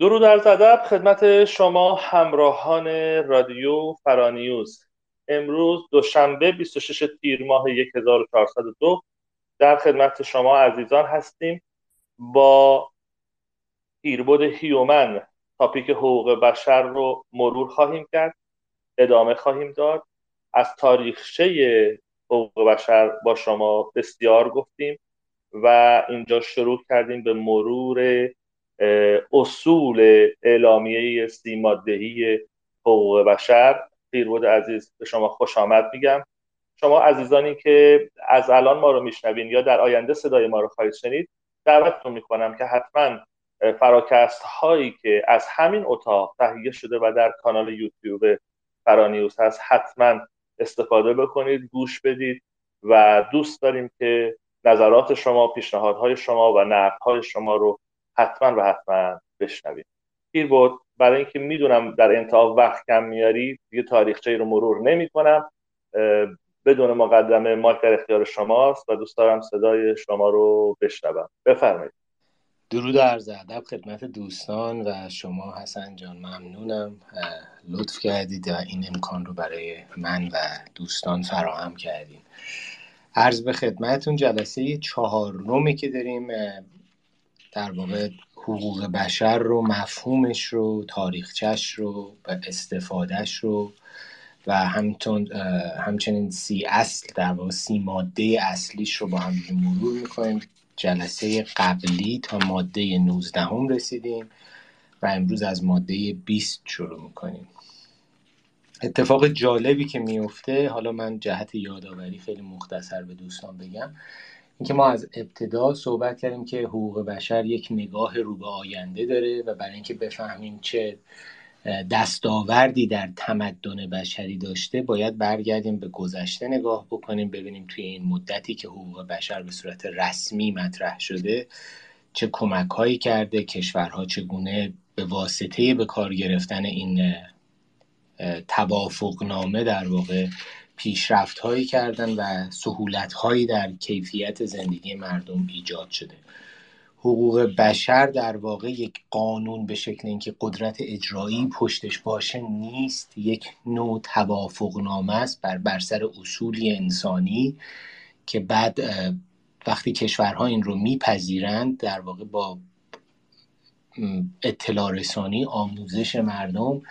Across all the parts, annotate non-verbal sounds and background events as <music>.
درود از ادب خدمت شما همراهان رادیو فرانیوز. امروز دوشنبه 26 تیر ماه 1402 در خدمت شما عزیزان هستیم با تیربود هیومن. تاپیک حقوق بشر رو مرور خواهیم کرد ادامه خواهیم داد. از تاریخچه حقوق بشر با شما بسیار گفتیم و اینجا شروع کردیم به مرور اصول اعلامیه سیمادهی حقوق بشر. پیرود عزیز به شما خوش آمد میگم. شما عزیزانی که از الان ما رو میشنوین یا در آینده صدای ما رو خواهید شنید دعوتتون می‌کنم که حتما فراکست هایی که از همین اتاق تهیه شده و در کانال یوتیوب فرانیوز هست حتما استفاده بکنید گوش بدید و دوست داریم که نظرات شما پیشنهادهای شما و نقدهای شما رو حتما و حتما بشنوید پیر بود. برای اینکه می‌دونم در انتها وقت کم میاری دیگه تاریخچه رو مرور نمی کنم بدون مقدمه مایک در اختیار شماست و دوست دارم صدای شما رو بشنوم. بفرمایید. درود و عرض ادب خدمت دوستان و شما حسن جان ممنونم. لطف کردید و این امکان رو برای من و دوستان فراهم کردیم عرض به خدمتون جلسه چهارمی که داریم. در واقع حقوق بشر رو مفهومش رو تاریخچش رو و استفادهش رو و همچنین همچنین سی اصل در واقع سی ماده اصلیش رو با هم مرور می‌کنیم. جلسه قبلی تا ماده 19 هم رسیدیم و امروز از ماده 20 شروع می‌کنیم. اتفاق جالبی که میفته حالا من جهت یادآوری خیلی مختصر به دوستان بگم اینکه ما از ابتدا صحبت کردیم که حقوق بشر یک نگاه رو به آینده داره و برای اینکه بفهمیم چه دستاوردی در تمدن بشری داشته باید برگردیم به گذشته نگاه بکنیم ببینیم توی این مدتی که حقوق بشر به صورت رسمی مطرح شده چه کمک هایی کرده کشورها چگونه به واسطه به کار گرفتن این توافقنامه در واقع پیشرفت هایی کردن و سهولت هایی در کیفیت زندگی مردم ایجاد شده. حقوق بشر در واقع یک قانون به شکل اینکه قدرت اجرایی پشتش باشه نیست. یک نوع توافقنامه است بر بر سر اصولی انسانی که بعد وقتی کشورها این رو میپذیرند در واقع با اطلاع رسانی آموزش مردم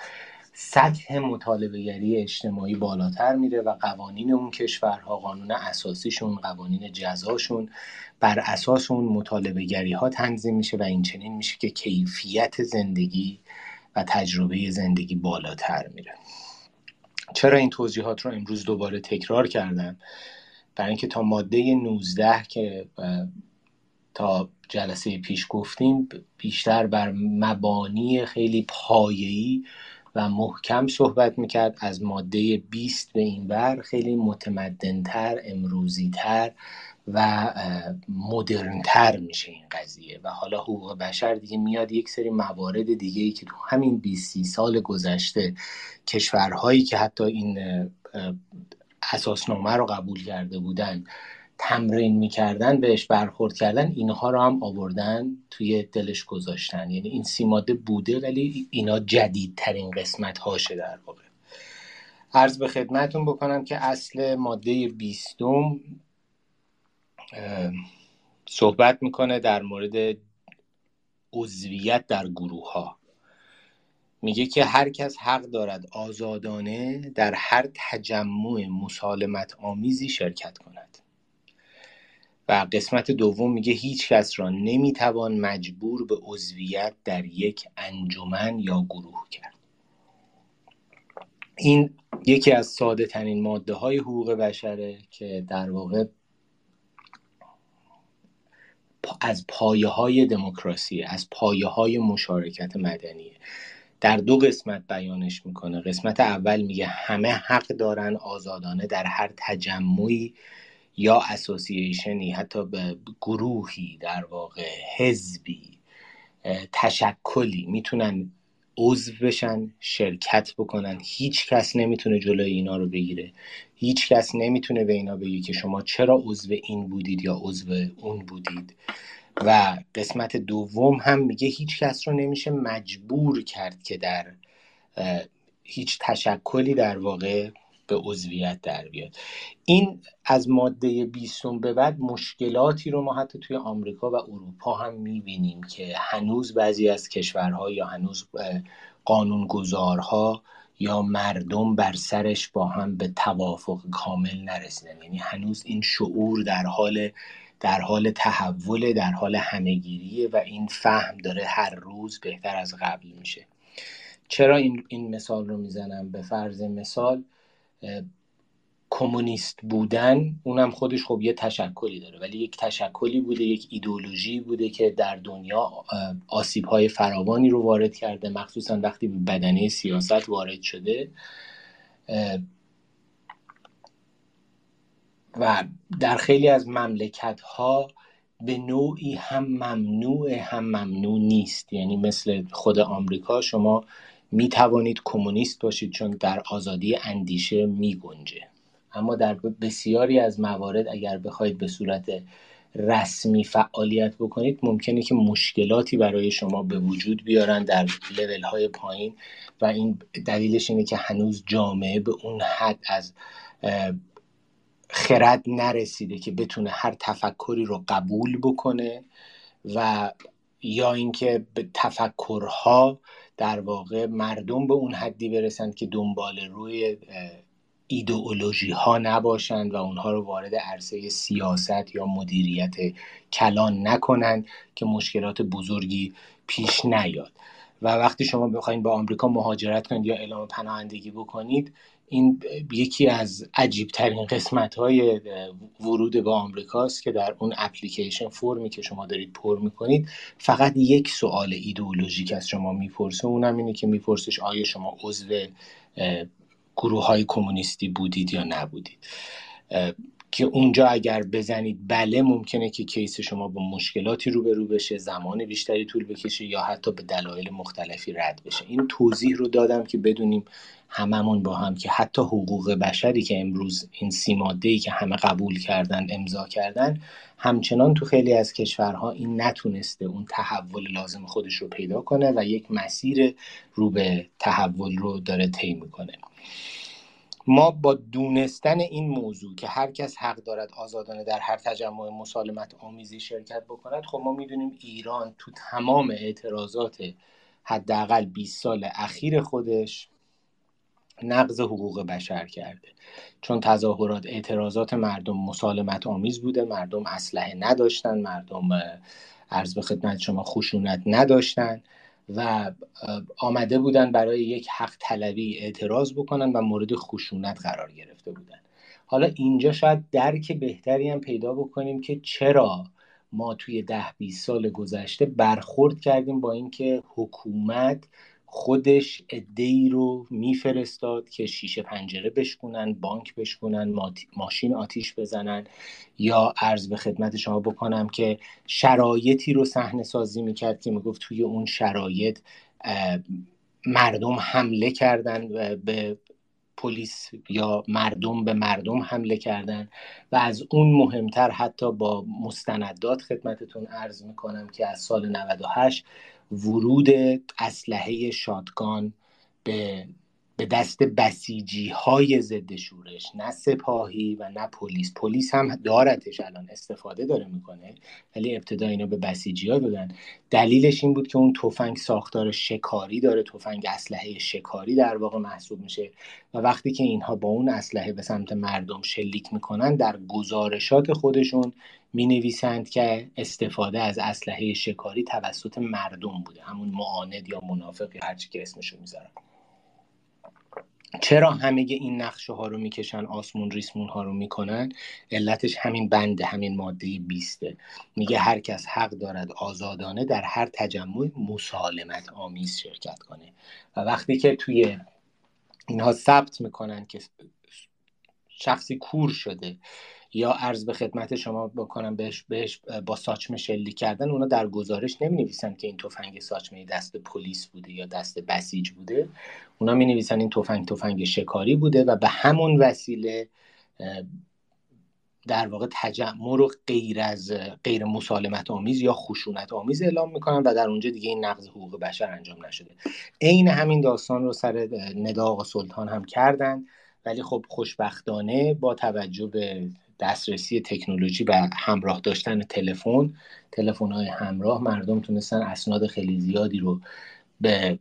سطح مطالبهگری اجتماعی بالاتر میره و قوانین اون کشورها قانون اساسیشون قوانین جزاشون بر اساس اون مطالبه ها تنظیم میشه و این چنین میشه که کیفیت زندگی و تجربه زندگی بالاتر میره. چرا این توضیحات رو امروز دوباره تکرار کردم؟ برای اینکه تا ماده 19 که تا جلسه پیش گفتیم بیشتر بر مبانی خیلی پایه‌ای و محکم صحبت می‌کرد. از ماده 20 به این بر خیلی متمدنتر امروزیتر و مدرنتر میشه این قضیه. و حالا حقوق بشر دیگه میاد یک سری موارد دیگه ای که تو همین 20 سال گذشته کشورهایی که حتی این اساسنامه رو قبول کرده بودن تمرین می‌کردن بهش برخورد کردن اینها رو هم آوردن توی دلش گذاشتن. یعنی این سیماده بوده ولی اینا جدیدترین قسمت هاشه در واقع. عرض به خدمتون بکنم که اصل ماده بیستم صحبت می‌کنه در مورد عضویت در گروه ها میگه که هر کس حق دارد آزادانه در هر تجمع مسالمت آمیزی شرکت کند. و قسمت دوم میگه هیچ کس را نمی‌توان مجبور به عضویت در یک انجمن یا گروه کرد. این یکی از ساده ترین ماده های حقوق بشره که در واقع از پایه های دموکراسی از پایه های مشارکت مدنی در دو قسمت بیانش می‌کنه. قسمت اول میگه همه حق دارن آزادانه در هر تجمعی یا اسوسییشنی حتی به گروهی در واقع حزبی تشکلی می‌تونن عضو بشن شرکت بکنن. هیچ کس نمی‌تونه جلوی اینا رو بگیره. هیچ کس نمی‌تونه به اینا بگه که شما چرا عضو این بودید یا عضو اون بودید. و قسمت دوم هم میگه هیچ کس رو نمیشه مجبور کرد که در هیچ تشکلی در واقع به عضویت در بیاد. این از ماده بیستم به بعد مشکلاتی رو ما حتی توی آمریکا و اروپا هم می‌بینیم که هنوز بعضی از کشورها یا هنوز قانونگذارها یا مردم بر سرش با هم به توافق کامل نرسیدن. یعنی هنوز این شعور در حال در حال تحول در حال همهگیریه و این فهم داره هر روز بهتر از قبل میشه. چرا این, این مثال رو می‌زنم؟ به فرض مثال کمونیست بودن اونم خودش خب یه تشکلی داره. ولی یک تشکلی بوده یک ایدولوژی بوده که در دنیا آسیب های فراوانی رو وارد کرده. مخصوصا وقتی به بدنه سیاست وارد شده و در خیلی از مملکت ها به نوعی هم ممنوع هم ممنوع نیست. یعنی مثل خود آمریکا شما می توانید کمونیست باشید چون در آزادی اندیشه می گنجه اما در بسیاری از موارد اگر بخواید به صورت رسمی فعالیت بکنید ممکنه که مشکلاتی برای شما به وجود بیارن در های پایین و این دلیلش اینه که هنوز جامعه به اون حد از خرد نرسیده که بتونه هر تفکری رو قبول بکنه و یا اینکه به تفکرها در واقع مردم به اون حدی برسند که دنبال روی ایدئولوژی ها نباشند و اونها رو وارد عرصه سیاست یا مدیریت کلان نکنند که مشکلات بزرگی پیش نیاد. و وقتی شما بخواید با آمریکا مهاجرت کنید یا اعلام پناهندگی بکنید این یکی از عجیب ترین قسمت های ورود به آمریکاست که در اون اپلیکیشن فرمی که شما دارید پر می‌کنید فقط یک سوال ایدئولوژیک از شما می‌پرسه. اونم اینه که میپرسش آیا شما عضو گروه های کمونیستی بودید یا نبودید. که اونجا اگر بزنید بله ممکنه که کیس شما با مشکلاتی روبرو بشه زمان بیشتری طول بکشه یا حتی به دلایل مختلفی رد بشه. این توضیح رو دادم که بدونیم هممون با هم که حتی حقوق بشری که امروز این سی ماده ای که همه قبول کردن امضا کردن همچنان تو خیلی از کشورها این نتونسته اون تحول لازم خودش رو پیدا کنه و یک مسیر رو به تحول رو داره طی می‌کنه. ما با دونستن این موضوع که هر کس حق دارد آزادانه در هر تجمع مسالمت آمیزی شرکت بکند خب ما می‌دونیم ایران تو تمام اعتراضات حداقل 20 سال اخیر خودش نقض حقوق بشر کرده. چون تظاهرات اعتراضات مردم مسالمت آمیز بوده مردم اسلحه نداشتن مردم عرض به خدمت شما خشونت نداشتن. و آمده بودن برای یک حق طلبی اعتراض بکنن و مورد خشونت قرار گرفته بودن. حالا اینجا شاید درک بهتری هم پیدا بکنیم که چرا ما توی ده 20 سال گذشته برخورد کردیم با اینکه حکومت خودش ای رو میفرستاد که شیشه پنجره بشکنن بانک بشکنن ماشین آتیش بزنن یا عرض به خدمت شما بکنم که شرایطی رو صحنه سازی می‌کرد که می‌گفت توی اون شرایط مردم حمله کردن به پلیس یا مردم به مردم حمله کردن و از اون مهمتر حتی با مستندات خدمتتون عرض می‌کنم که از سال 98 ورود اسلحه شادگان به به دست بسیجی های ضد شورش نه سپاهی و نه پلیس. پلیس هم دارتش الان استفاده داره می‌کنه ولی ابتدا اینا به بسیجی ها دادن. دلیلش این بود که اون تفنگ ساختار شکاری داره تفنگ اسلحه شکاری در واقع محسوب میشه و وقتی که اینها با اون اسلحه به سمت مردم شلیک می‌کنن در گزارشات خودشون می نویسند که استفاده از اسلحه شکاری توسط مردم بوده همون معاند یا منافق یا هرچی که اسمشو می‌ذارن. چرا همه این نقشه ها رو می‌کشن آسمون ریسمون ها رو می‌کنن؟ علتش همین بنده همین ماده بیسته. میگه هر کس حق دارد آزادانه در هر تجمع مسالمت آمیز شرکت کنه. و وقتی که توی اینها ثبت می‌کنن که شخصی کور شده یا عرض به خدمت شما بکنم بهش, بهش با ساچمه شلیک کردن اونا در گزارش نمی نویسن که این تفنگ ساچمه دست پلیس بوده یا دست بسیج بوده. اونا می نویسن این تفنگ تفنگ شکاری بوده و به همون وسیله در واقع تجمع رو غیر از غیر مسالمت آمیز یا خشونت آمیز اعلام می‌کنن و در اونجا دیگه این نقض حقوق بشر انجام نشده. عین همین داستان رو سر ندا آقا سلطان هم کردن. ولی خب خوشبختانه با توجه به دسترسی تکنولوژی و همراه داشتن تلفن تلفن های همراه مردم تونستن اسناد خیلی زیادی رو به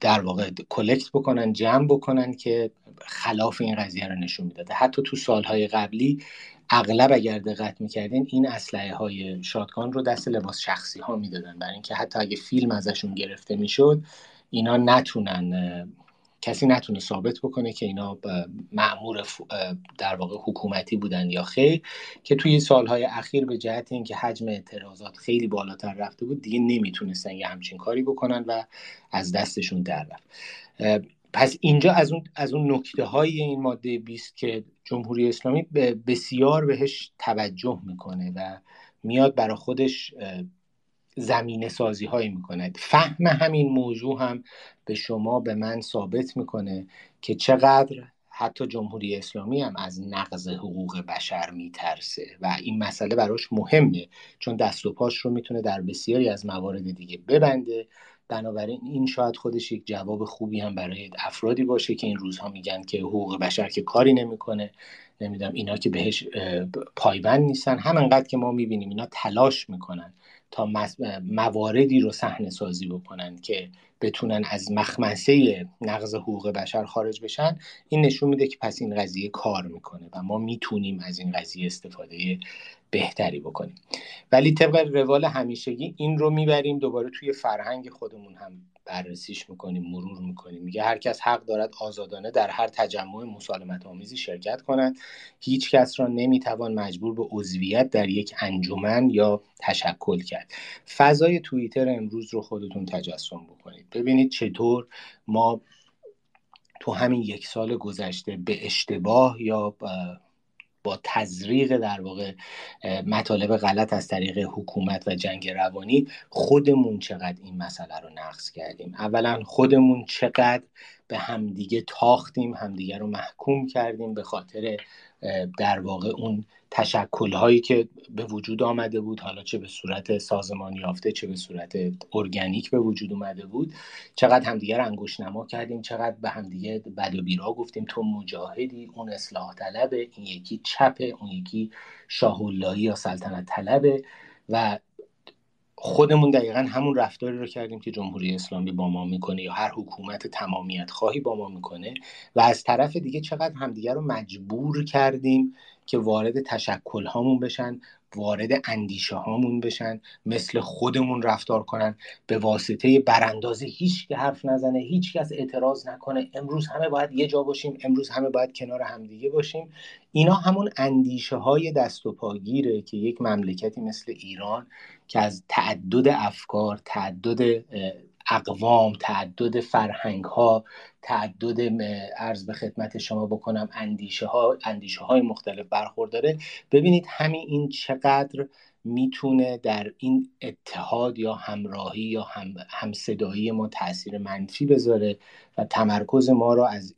در واقع کلکت بکنن جمع بکنن که خلاف این قضیه رو نشون می‌داده حتی تو سالهای قبلی اغلب اگر دقت می‌کردین این اسلحه های شادگان رو دست لباس شخصی ها می‌دادن. برای اینکه حتی اگه فیلم ازشون گرفته می‌شد اینا نتونن کسی نتونه ثابت بکنه که اینا معمور در واقع حکومتی بودن یا خیر که توی سالهای اخیر به جهت اینکه حجم اعتراضات خیلی بالاتر رفته بود دیگه نمی‌تونستن یه همچین کاری بکنن و از دستشون در رفت. پس اینجا از اون از اون نکته های این ماده 20 که جمهوری اسلامی بسیار بهش توجه می‌کنه و میاد برای خودش زمینه سازی هایی می‌کند. فهم همین موضوع هم به شما به من ثابت می‌کنه که چقدر حتی جمهوری اسلامی هم از نقض حقوق بشر میترسه. و این مسئله براش مهمه چون دست و پاش رو می‌تونه در بسیاری از موارد دیگه ببنده. بنابراین این شاید خودش یک جواب خوبی هم برای افرادی باشه که این روزها میگن که حقوق بشر که کاری نمی‌کنه. نمی‌دونم اینا که بهش پایبند نیستن. همانقدر که ما می‌بینیم اینا تلاش می‌کنن. تا مواردی رو صحنه سازی بکنن که بتونن از مخمسه نقض حقوق بشر خارج بشن این نشون میده که پس این قضیه کار می‌کنه و ما می‌تونیم از این قضیه استفاده بهتری بکنیم. ولی طبق روال همیشگی این رو می‌بریم دوباره توی فرهنگ خودمون هم بررسیش می‌کنیم مرور می‌کنیم. میگه هر کس حق دارد آزادانه در هر تجمع مسالمت آمیزی شرکت کند. هیچ کس را نمی‌توان مجبور به عضویت در یک انجمن یا تشکل کرد. فضای توییتر امروز رو خودتون تجسم بکنید. ببینید چطور ما تو همین یک سال گذشته به اشتباه یا با تزریق در واقع مطالب غلط از طریق حکومت و جنگ روانی خودمون چقدر این مسئله رو نقص کردیم. اولا خودمون چقدر به همدیگه تاختیم همدیگه رو محکوم کردیم به خاطر در واقع اون تشکل هایی که به وجود آمده بود. حالا چه به صورت سازمانی یافته چه به صورت ارگانیک به وجود اومده بود. چقدر همدیگر انگوش نما کردیم چقدر به همدیگه بد و بیرا گفتیم. تو مجاهدی اون اصلاح طلبه این یکی چپه اون یکی شاهولایی یا سلطنت طلبه و خودمون دقیقا همون رفتاری رو کردیم که جمهوری اسلامی با ما می‌کنه یا هر حکومت تمامیت خواهی با ما می‌کنه و از طرف دیگه چقدر همدیگه رو مجبور کردیم که وارد تشکل هامون بشن وارد اندیشه هامون بشن مثل خودمون رفتار کنن به واسطه براندازه هیچ که حرف نزنه هیچ کس اعتراض نکنه. امروز همه باید یه جا باشیم امروز همه باید کنار همدیگه باشیم. اینا همون اندیشه های دست و پاگیره که یک مملکتی مثل ایران که از تعدد افکار تعدد اقوام تعدد فرهنگ ها تعدد ارز به خدمت شما بکنم اندیشه ها اندیشه های مختلف برخورداره. ببینید همین این چقدر می‌تونه در این اتحاد یا همراهی یا هم همصدایی ما تاثیر منفی بذاره و تمرکز ما رو از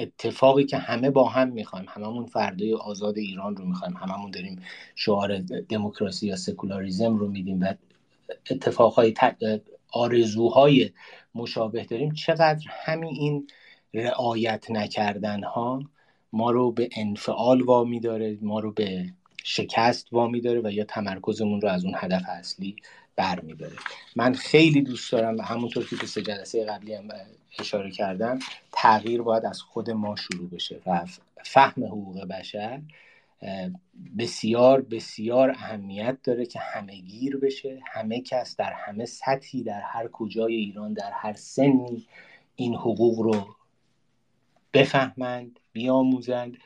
اتفاقی که همه با هم می‌خوایم هممون فردای آزاد ایران رو می‌خوایم هممون داریم شعار دموکراسی یا سکولاریزم رو میدیم و اتفاقهای آرزوهای مشابه داریم چقدر همین این رعایت نکردن ها ما رو به انفعال وامی داره ما رو به شکست وامی داره و یا تمرکزمون رو از اون هدف اصلی برمیداره من خیلی دوست دارم همونطور که تو جلسه قبلی هم اشاره کردم تغییر باید از خود ما شروع بشه و فهم حقوق بشر بسیار بسیار اهمیت داره که همه گیر بشه همه کس در همه سطحی در هر کجای ایران در هر سنی این حقوق رو بفهمند بیاموزند.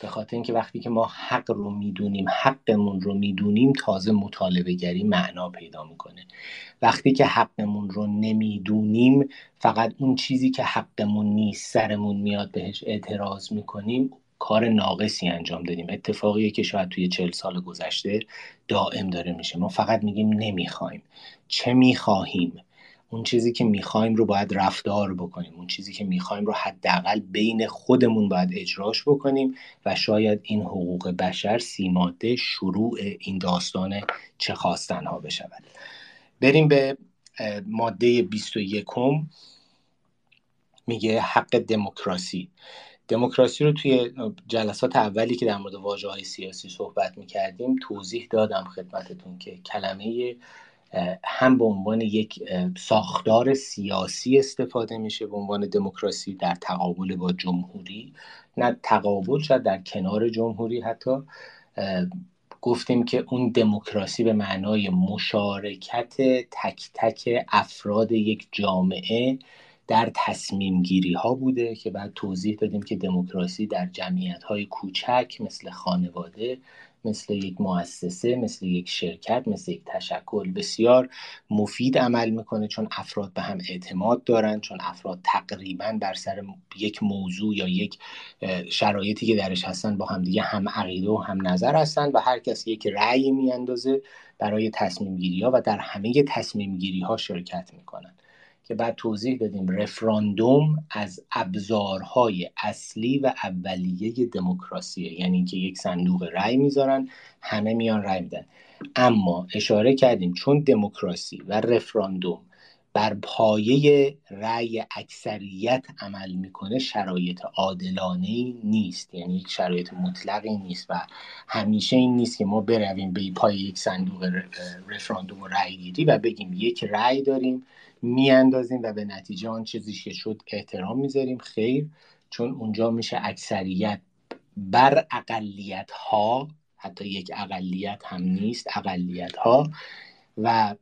به خاطر اینکه وقتی که ما حق رو می‌دونیم حقمون رو می‌دونیم تازه مطالبه گری معنا پیدا می‌کنه. وقتی که حقمون رو نمی‌دونیم فقط اون چیزی که حقمون نیست سرمون میاد بهش اعتراض می‌کنیم کار ناقصی انجام دادیم. اتفاقیه که شاید توی چل سال گذشته دائم داره میشه. ما فقط میگیم نمی‌خوایم. چه می‌خواهیم؟ اون چیزی که می‌خوایم رو باید رفتار بکنیم اون چیزی که می‌خوایم رو حداقل بین خودمون باید اجراش بکنیم و شاید این حقوق بشر سیماده شروع این داستان چه خواستن ها بشود. بریم به ماده 21 میگه حق دموکراسی. دموکراسی رو توی جلسات اولی که در مورد واژه های سیاسی صحبت می‌کردیم توضیح دادم خدمتتون که کلمه هم به عنوان یک ساختار سیاسی استفاده میشه به عنوان دموکراسی در تقابل با جمهوری. نه تقابل شد در کنار جمهوری حتی. گفتیم که اون دموکراسی به معنای مشارکت تک تک افراد یک جامعه در تصمیم گیری ها بوده که بعد توضیح دادیم که دموکراسی در جمعیت های کوچک مثل خانواده مثل یک مؤسسه مثل یک شرکت مثل یک تشکل بسیار مفید عمل می‌کنه چون افراد به هم اعتماد دارن چون افراد تقریبا بر سر یک موضوع یا یک شرایطی که درش هستن با هم دیگه هم عقیده و هم نظر هستن و هر کس یک رأی میاندازه برای تصمیم گیری ها و در همه تصمیم گیری ها شرکت می‌کنن. که بعد توضیح دادیم رفراندوم از ابزارهای اصلی و اولیه دموکراسیه یعنی که یک صندوق رأی می‌ذارن همه میان رأی میدن. اما اشاره کردیم چون دموکراسی و رفراندوم بر پایه رأی اکثریت عمل می‌کنه شرایط عادلانه نیست. یعنی یک شرایط مطلقی نیست و همیشه این نیست که ما برویم به پای یک صندوق رفراندوم و رأی گیری و بگیم یک رأی داریم. میاندازیم و به نتیجه آن چیزی که شد احترام می‌ذاریم. خیر چون اونجا میشه اکثریت بر اقلیت ها حتی یک اقلیت هم نیست اقلیت ها و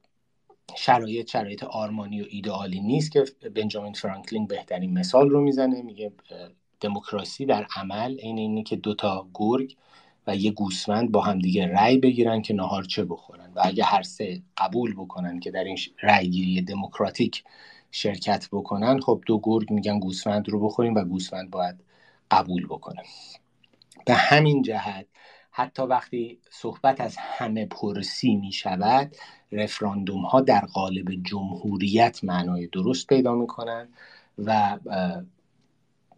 شرایط شرایط آرمانی و ایدئالی نیست که بنجامین فرانکلین بهترین مثال رو می‌زنه. میگه دموکراسی در عمل عین اینه که دوتا گرگ و یه گوسفند با هم دیگه رأی بگیرن که نهار چه بخورن. و اگه هر سه قبول بکنن که در این رأیگیری دموکراتیک شرکت بکنن خب دو گرگ میگن گوسفند رو بخوریم و گوسفند باید قبول بکنه. به همین جهت حتی وقتی صحبت از همه پرسی می شود رفراندوم ها در قالب جمهوریت معنای درست پیدا می کنند و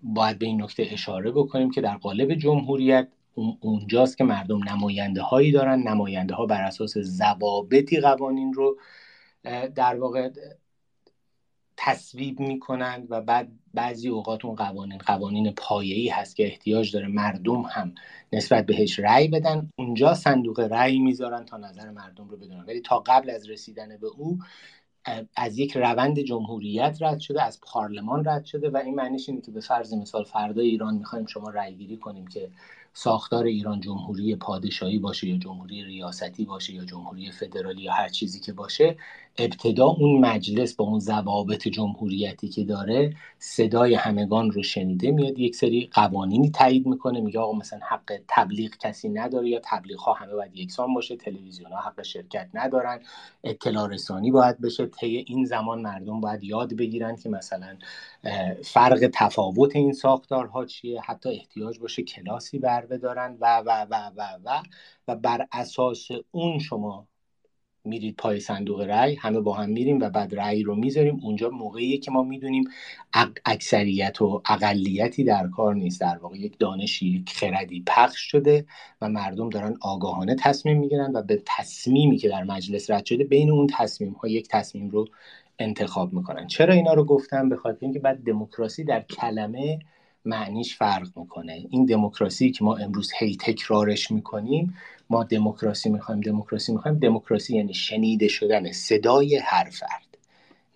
باید به این نکته اشاره بکنیم که در قالب جمهوریت اونجاست که مردم نماینده هایی دارن. نماینده ها بر اساس ضوابطی قوانین رو در واقع تصویب می‌کنند و بعد بعضی اوقات اون قوانین قوانین پایه‌ای هست که احتیاج داره مردم هم نسبت بهش رأی بدن. اونجا صندوق رأی می‌ذارن تا نظر مردم رو بدونن. ولی تا قبل از رسیدن به او از یک روند جمهوریت رد شده از پارلمان رد شده و این معنیش اینه که به فرض مثال فردا ایران می‌خوایم شما رأی گیری کنیم که ساختار ایران جمهوری پادشاهی باشه یا جمهوری ریاستی باشه یا جمهوری فدرالی یا هر چیزی که باشه ابتدا اون مجلس با اون ضوابط جمهوریتی که داره صدای همگان رو شنیده میاد یک سری قوانینی تایید می‌کنه میگه آقا مثلا حق تبلیغ کسی نداره یا تبلیغ ها همه باید یکسان باشه تلویزیون ها حق شرکت ندارن اطلاع رسانی باید بشه طی این زمان مردم باید یاد بگیرن که مثلا فرق تفاوت این ساختارها چیه؟ حتی احتیاج باشه کلاسی بر بدارن و و و و و و بر اساس اون شما میرید پای صندوق رأی همه با هم میریم و بعد رأی رو می‌ذاریم. اونجا موقعیه که ما می‌دونیم اکثریت و اقلیتی در کار نیست. در واقع یک دانشی یک خردی پخش شده و مردم دارن آگاهانه تصمیم می‌گیرن و به تصمیمی که در مجلس رد شده بین اون تصمیم ها یک تصمیم رو انتخاب می‌کنن. چرا اینا رو گفتم؟ به خاطر اینکه بعد دموکراسی در کلمه معنیش فرق می‌کنه. این دموکراسی که ما امروز هی تکرارش می‌کنیم ما دموکراسی می‌خوایم دموکراسی می‌خوایم دموکراسی یعنی شنیده شدن صدای هر فرد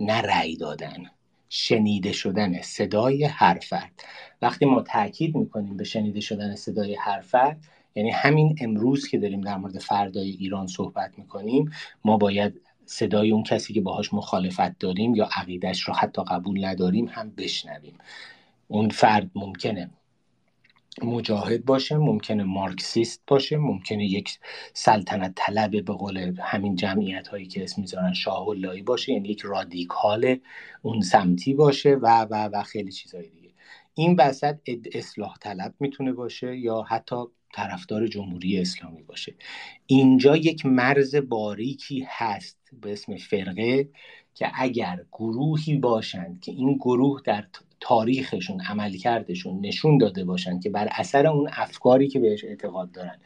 نه رأی دادن. شنیده شدن صدای هر فرد. وقتی ما تاکید می‌کنیم به شنیده شدن صدای هر فرد یعنی همین امروز که داریم در مورد فردای ایران صحبت می‌کنیم ما باید صدای اون کسی که باهاش مخالفت داریم یا عقیدش رو حتی قبول نداریم هم بشنویم. اون فرد ممکنه مجاهد باشه ممکنه مارکسیست باشه ممکنه یک سلطنت طلب به قول همین جمعیت هایی که اسم می‌ذارن شاه باشه یعنی یک رادیکال اون سمتی باشه و و و خیلی چیزهای دیگه. این وسط اصلاح طلب می‌تونه باشه یا حتی طرفدار جمهوری اسلامی باشه. اینجا یک مرز باریکی هست. به اسم فرقه که اگر گروهی باشند که این گروه در تاریخشون عملکردشون نشون داده باشند که بر اثر اون افکاری که بهش اعتقاد دارن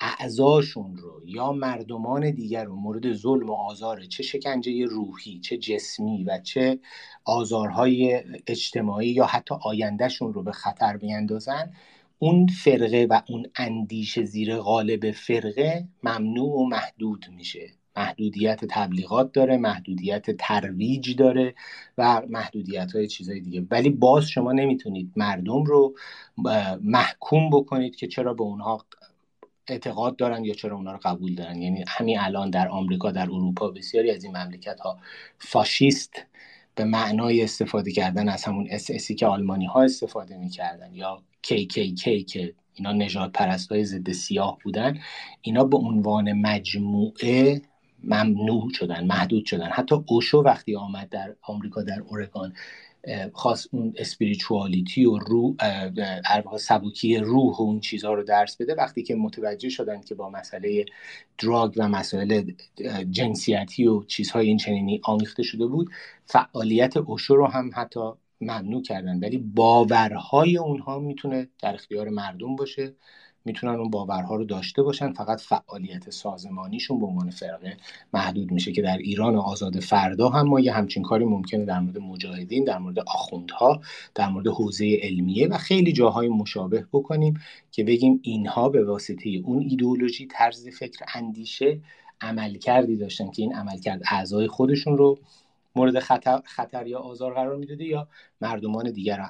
اعضاشون رو یا مردمان دیگر رو مورد ظلم و آزار چه شکنجه روحی چه جسمی و چه آزارهای اجتماعی یا حتی آیندهشون رو به خطر بیندازن اون فرقه و اون اندیشه زیر غالب فرقه ممنوع و محدود میشه. محدودیت تبلیغات داره محدودیت ترویج داره و محدودیت های چیزهای دیگه. ولی باز شما نمی‌تونید مردم رو محکوم بکنید که چرا به اونها اعتقاد دارن یا چرا اونها رو قبول دارن. یعنی همین الان در آمریکا در اروپا بسیاری از این مملکت ها فاشیست به معنای استفاده کردن از همون اس که آلمانی ها استفاده می‌کردن یا KKK که اینا نجات پرست های ضد سیاه بودن. اینا به عنوان مجموعه ممنوع شدن محدود شدن. حتی اوشو وقتی آمد در آمریکا در اورگان خواست اون اسپریچوالیتی و روح سبوکی روح و اون چیزها رو درس بده وقتی که متوجه شدن که با مسئله دراگ و مسائل جنسیتی و چیزهای این چنینی آمیخته شده بود فعالیت اوشو رو هم حتی ممنوع کردن. ولی باورهای اونها می‌تونه در اختیار مردم باشه. می‌تونن اون باورها رو داشته باشن. فقط فعالیت سازمانیشون به عنوان فرقه محدود میشه که در ایران آزاد فردا هم ما یه همچین کاری ممکنه در مورد مجاهدین در مورد آخوندها در مورد حوزه علمیه و خیلی جاهای مشابه بکنیم که بگیم اینها به واسطه اون ایدئولوژی طرز فکر اندیشه عمل کردی داشتن که این عملکرد اعضای خودشون رو مورد خطر, خطر یا آزار قرار می‌داده یا مردمان دیگر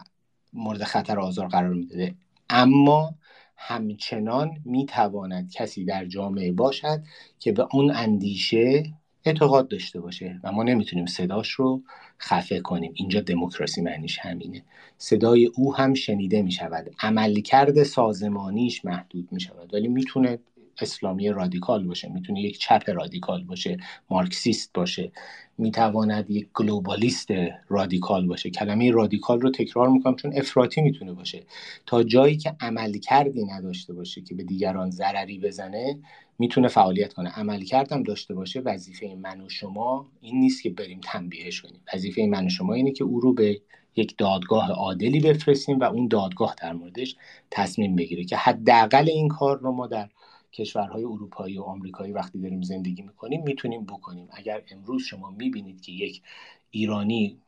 مورد خطر آزار قرار می‌داده. اما همچنان می‌تواند کسی در جامعه باشد که به اون اندیشه اعتقاد داشته باشه. و ما نمی‌تونیم صداش رو خفه کنیم. اینجا دموکراسی معنیش همینه. صدای او هم شنیده می شود عملکرد سازمانیش محدود می شود ولی می‌تونه اسلامی رادیکال باشه می‌تونه یک چپ رادیکال باشه مارکسیست باشه می‌تواند یک globalist رادیکال باشه. کلمه رادیکال رو تکرار می‌کنم چون افراطی می‌تونه باشه. تا جایی که عملکردی نداشته باشه که به دیگران ضرری بزنه می‌تونه فعالیت کنه. عملکردم داشته باشه وظیفه من و شما این نیست که بریم تنبیهش کنیم. وظیفه من و شما اینه که او رو به یک دادگاه عادلی بفرستیم و اون دادگاه در موردش تصمیم بگیره که حداقل این کار رو ما در کشورهای اروپایی و آمریکایی وقتی داریم زندگی می‌کنیم می‌تونیم بکنیم. اگر امروز شما می‌بینید که یک ایرانی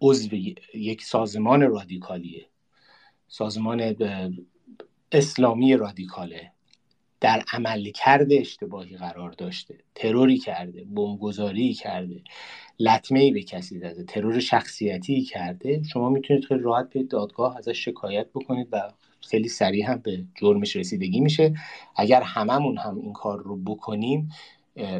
عضو یک سازمان رادیکالیه سازمان اسلامی رادیکاله در عمل کرده اشتباهی قرار داشته تروری کرده بمبگذاری کرده لطمه ای به کسی زده ترور شخصیتی کرده شما می‌تونید خیلی راحت به دادگاه ازش شکایت بکنید و خیلی سریع هم به جرمش رسیدگی میشه. اگر هممون هم این کار رو بکنیم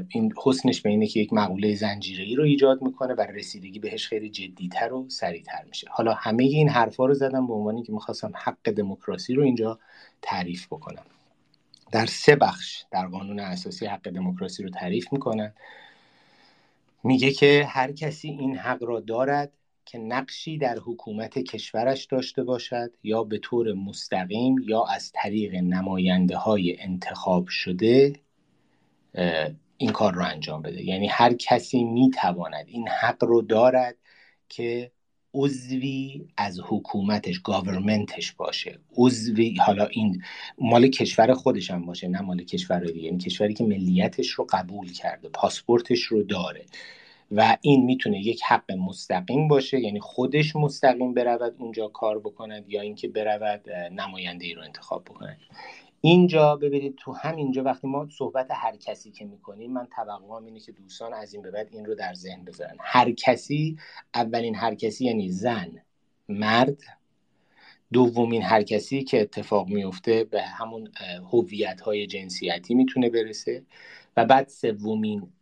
این حسنش به اینه که یک مقوله زنجیره رو ایجاد می‌کنه و رسیدگی بهش خیلی جدیتر و سریعتر میشه. حالا همه این حرفا رو زدم به عنوانی که می‌خواستم حق دموکراسی رو اینجا تعریف بکنم. در سه بخش در قانون اساسی حق دموکراسی رو تعریف می‌کنن. میگه که هر کسی این حق را دارد که نقشی در حکومت کشورش داشته باشد یا به طور مستقیم یا از طریق نماینده های انتخاب شده این کار رو انجام بده. یعنی هر کسی می‌تواند این حق رو دارد که عضوی از حکومتش گاورمنتش باشه. عضوی حالا این مال کشور خودش هم باشه نه مال کشور دیگه. یعنی کشوری که ملیتش رو قبول کرده پاسپورتش رو داره. و این می‌تونه یک حق مستقیم باشه یعنی خودش مستقیم برود اونجا کار بکند یا اینکه برود نماینده ای رو انتخاب بکند. اینجا ببینید تو همینجا وقتی ما صحبت هر کسی که می‌کنیم من توقعم اینه که دوستان از این به بعد این رو در ذهن بذارن. هر کسی اولین هر کسی یعنی زن مرد. دومین هر کسی که اتفاق میفته به همون هویت های جنسیتی می‌تونه برسه. و بعد سومین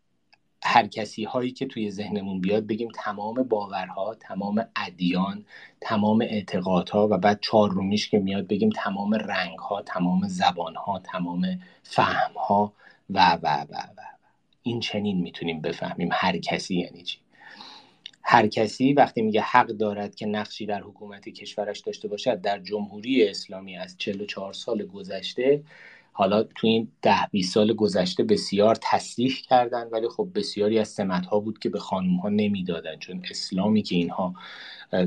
هر کسی هایی که توی ذهنمون بیاد بگیم تمام باورها تمام ادیان تمام اعتقادها و بعد چهار رومیش که میاد بگیم تمام رنگ ها تمام زبان ها تمام فهم ها و و و و. این چنین می‌تونیم بفهمیم هر کسی یعنی چی. هر کسی وقتی میگه حق دارد که نقشی در حکومت کشورش داشته باشد در جمهوری اسلامی از 44 سال گذشته حالا تو این ده 20 سال گذشته بسیار تصریح کردن ولی خب بسیاری از سمت ها بود که به خانم ها نمی‌دادن چون اسلامی که اینها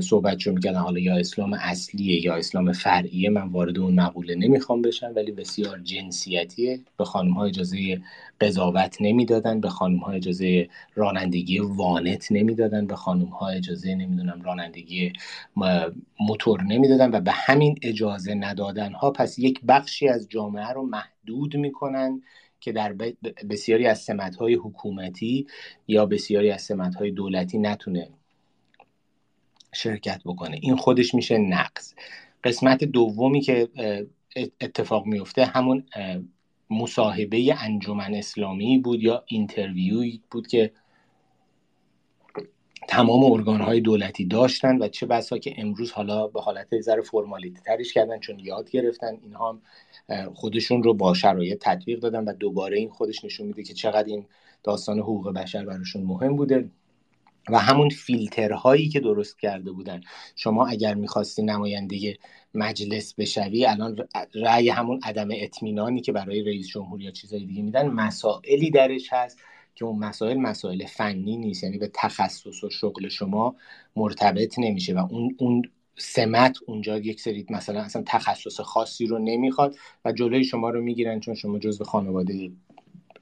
صحبت رو می‌کردن حالا یا اسلام اصلیه یا اسلام فرعیه من وارد اون مقوله نمی‌خوام بشم ولی بسیار جنسیتیه. به خانم ها اجازه قضاوت نمی‌دادن به خانم ها اجازه رانندگی وانت نمی‌دادن به خانم ها اجازه نمی‌دونم رانندگی موتور نمی‌دادن و به همین اجازه ندادن ها پس یک بخشی از جامعه رو محدود می‌کنن که در بسیاری از سمت های حکومتی یا بسیاری از سمت های دولتی نتونه شرکت بکنه. این خودش میشه نقص قسمت دومی که اتفاق میفته همون مصاحبه انجمن اسلامی بود یا اینترویوی بود که تمام ارگان های دولتی داشتن و چه بسا که امروز حالا به حالت ذره فرمالیتی ترش کردن چون یاد گرفتن. اینها خودشون رو با شرایط تطبیق دادن و دوباره این خودش نشون میده که چقدر این داستان حقوق بشر براشون مهم بوده. و همون فیلترهایی که درست کرده بودن. شما اگر می‌خواستی نماینده مجلس بشوی الان رأی همون عدم اطمینانی که برای رئیس جمهور یا چیزای دیگه میدن مسائلی درش هست که اون مسائل مسائل فنی نیست. یعنی به تخصص و شغل شما مرتبط نمیشه و اون اون سمت اونجا یک سری مثلا اصلا تخصص خاصی رو نمی‌خواد و جلوی شما رو می‌گیرن چون شما جزو خانواده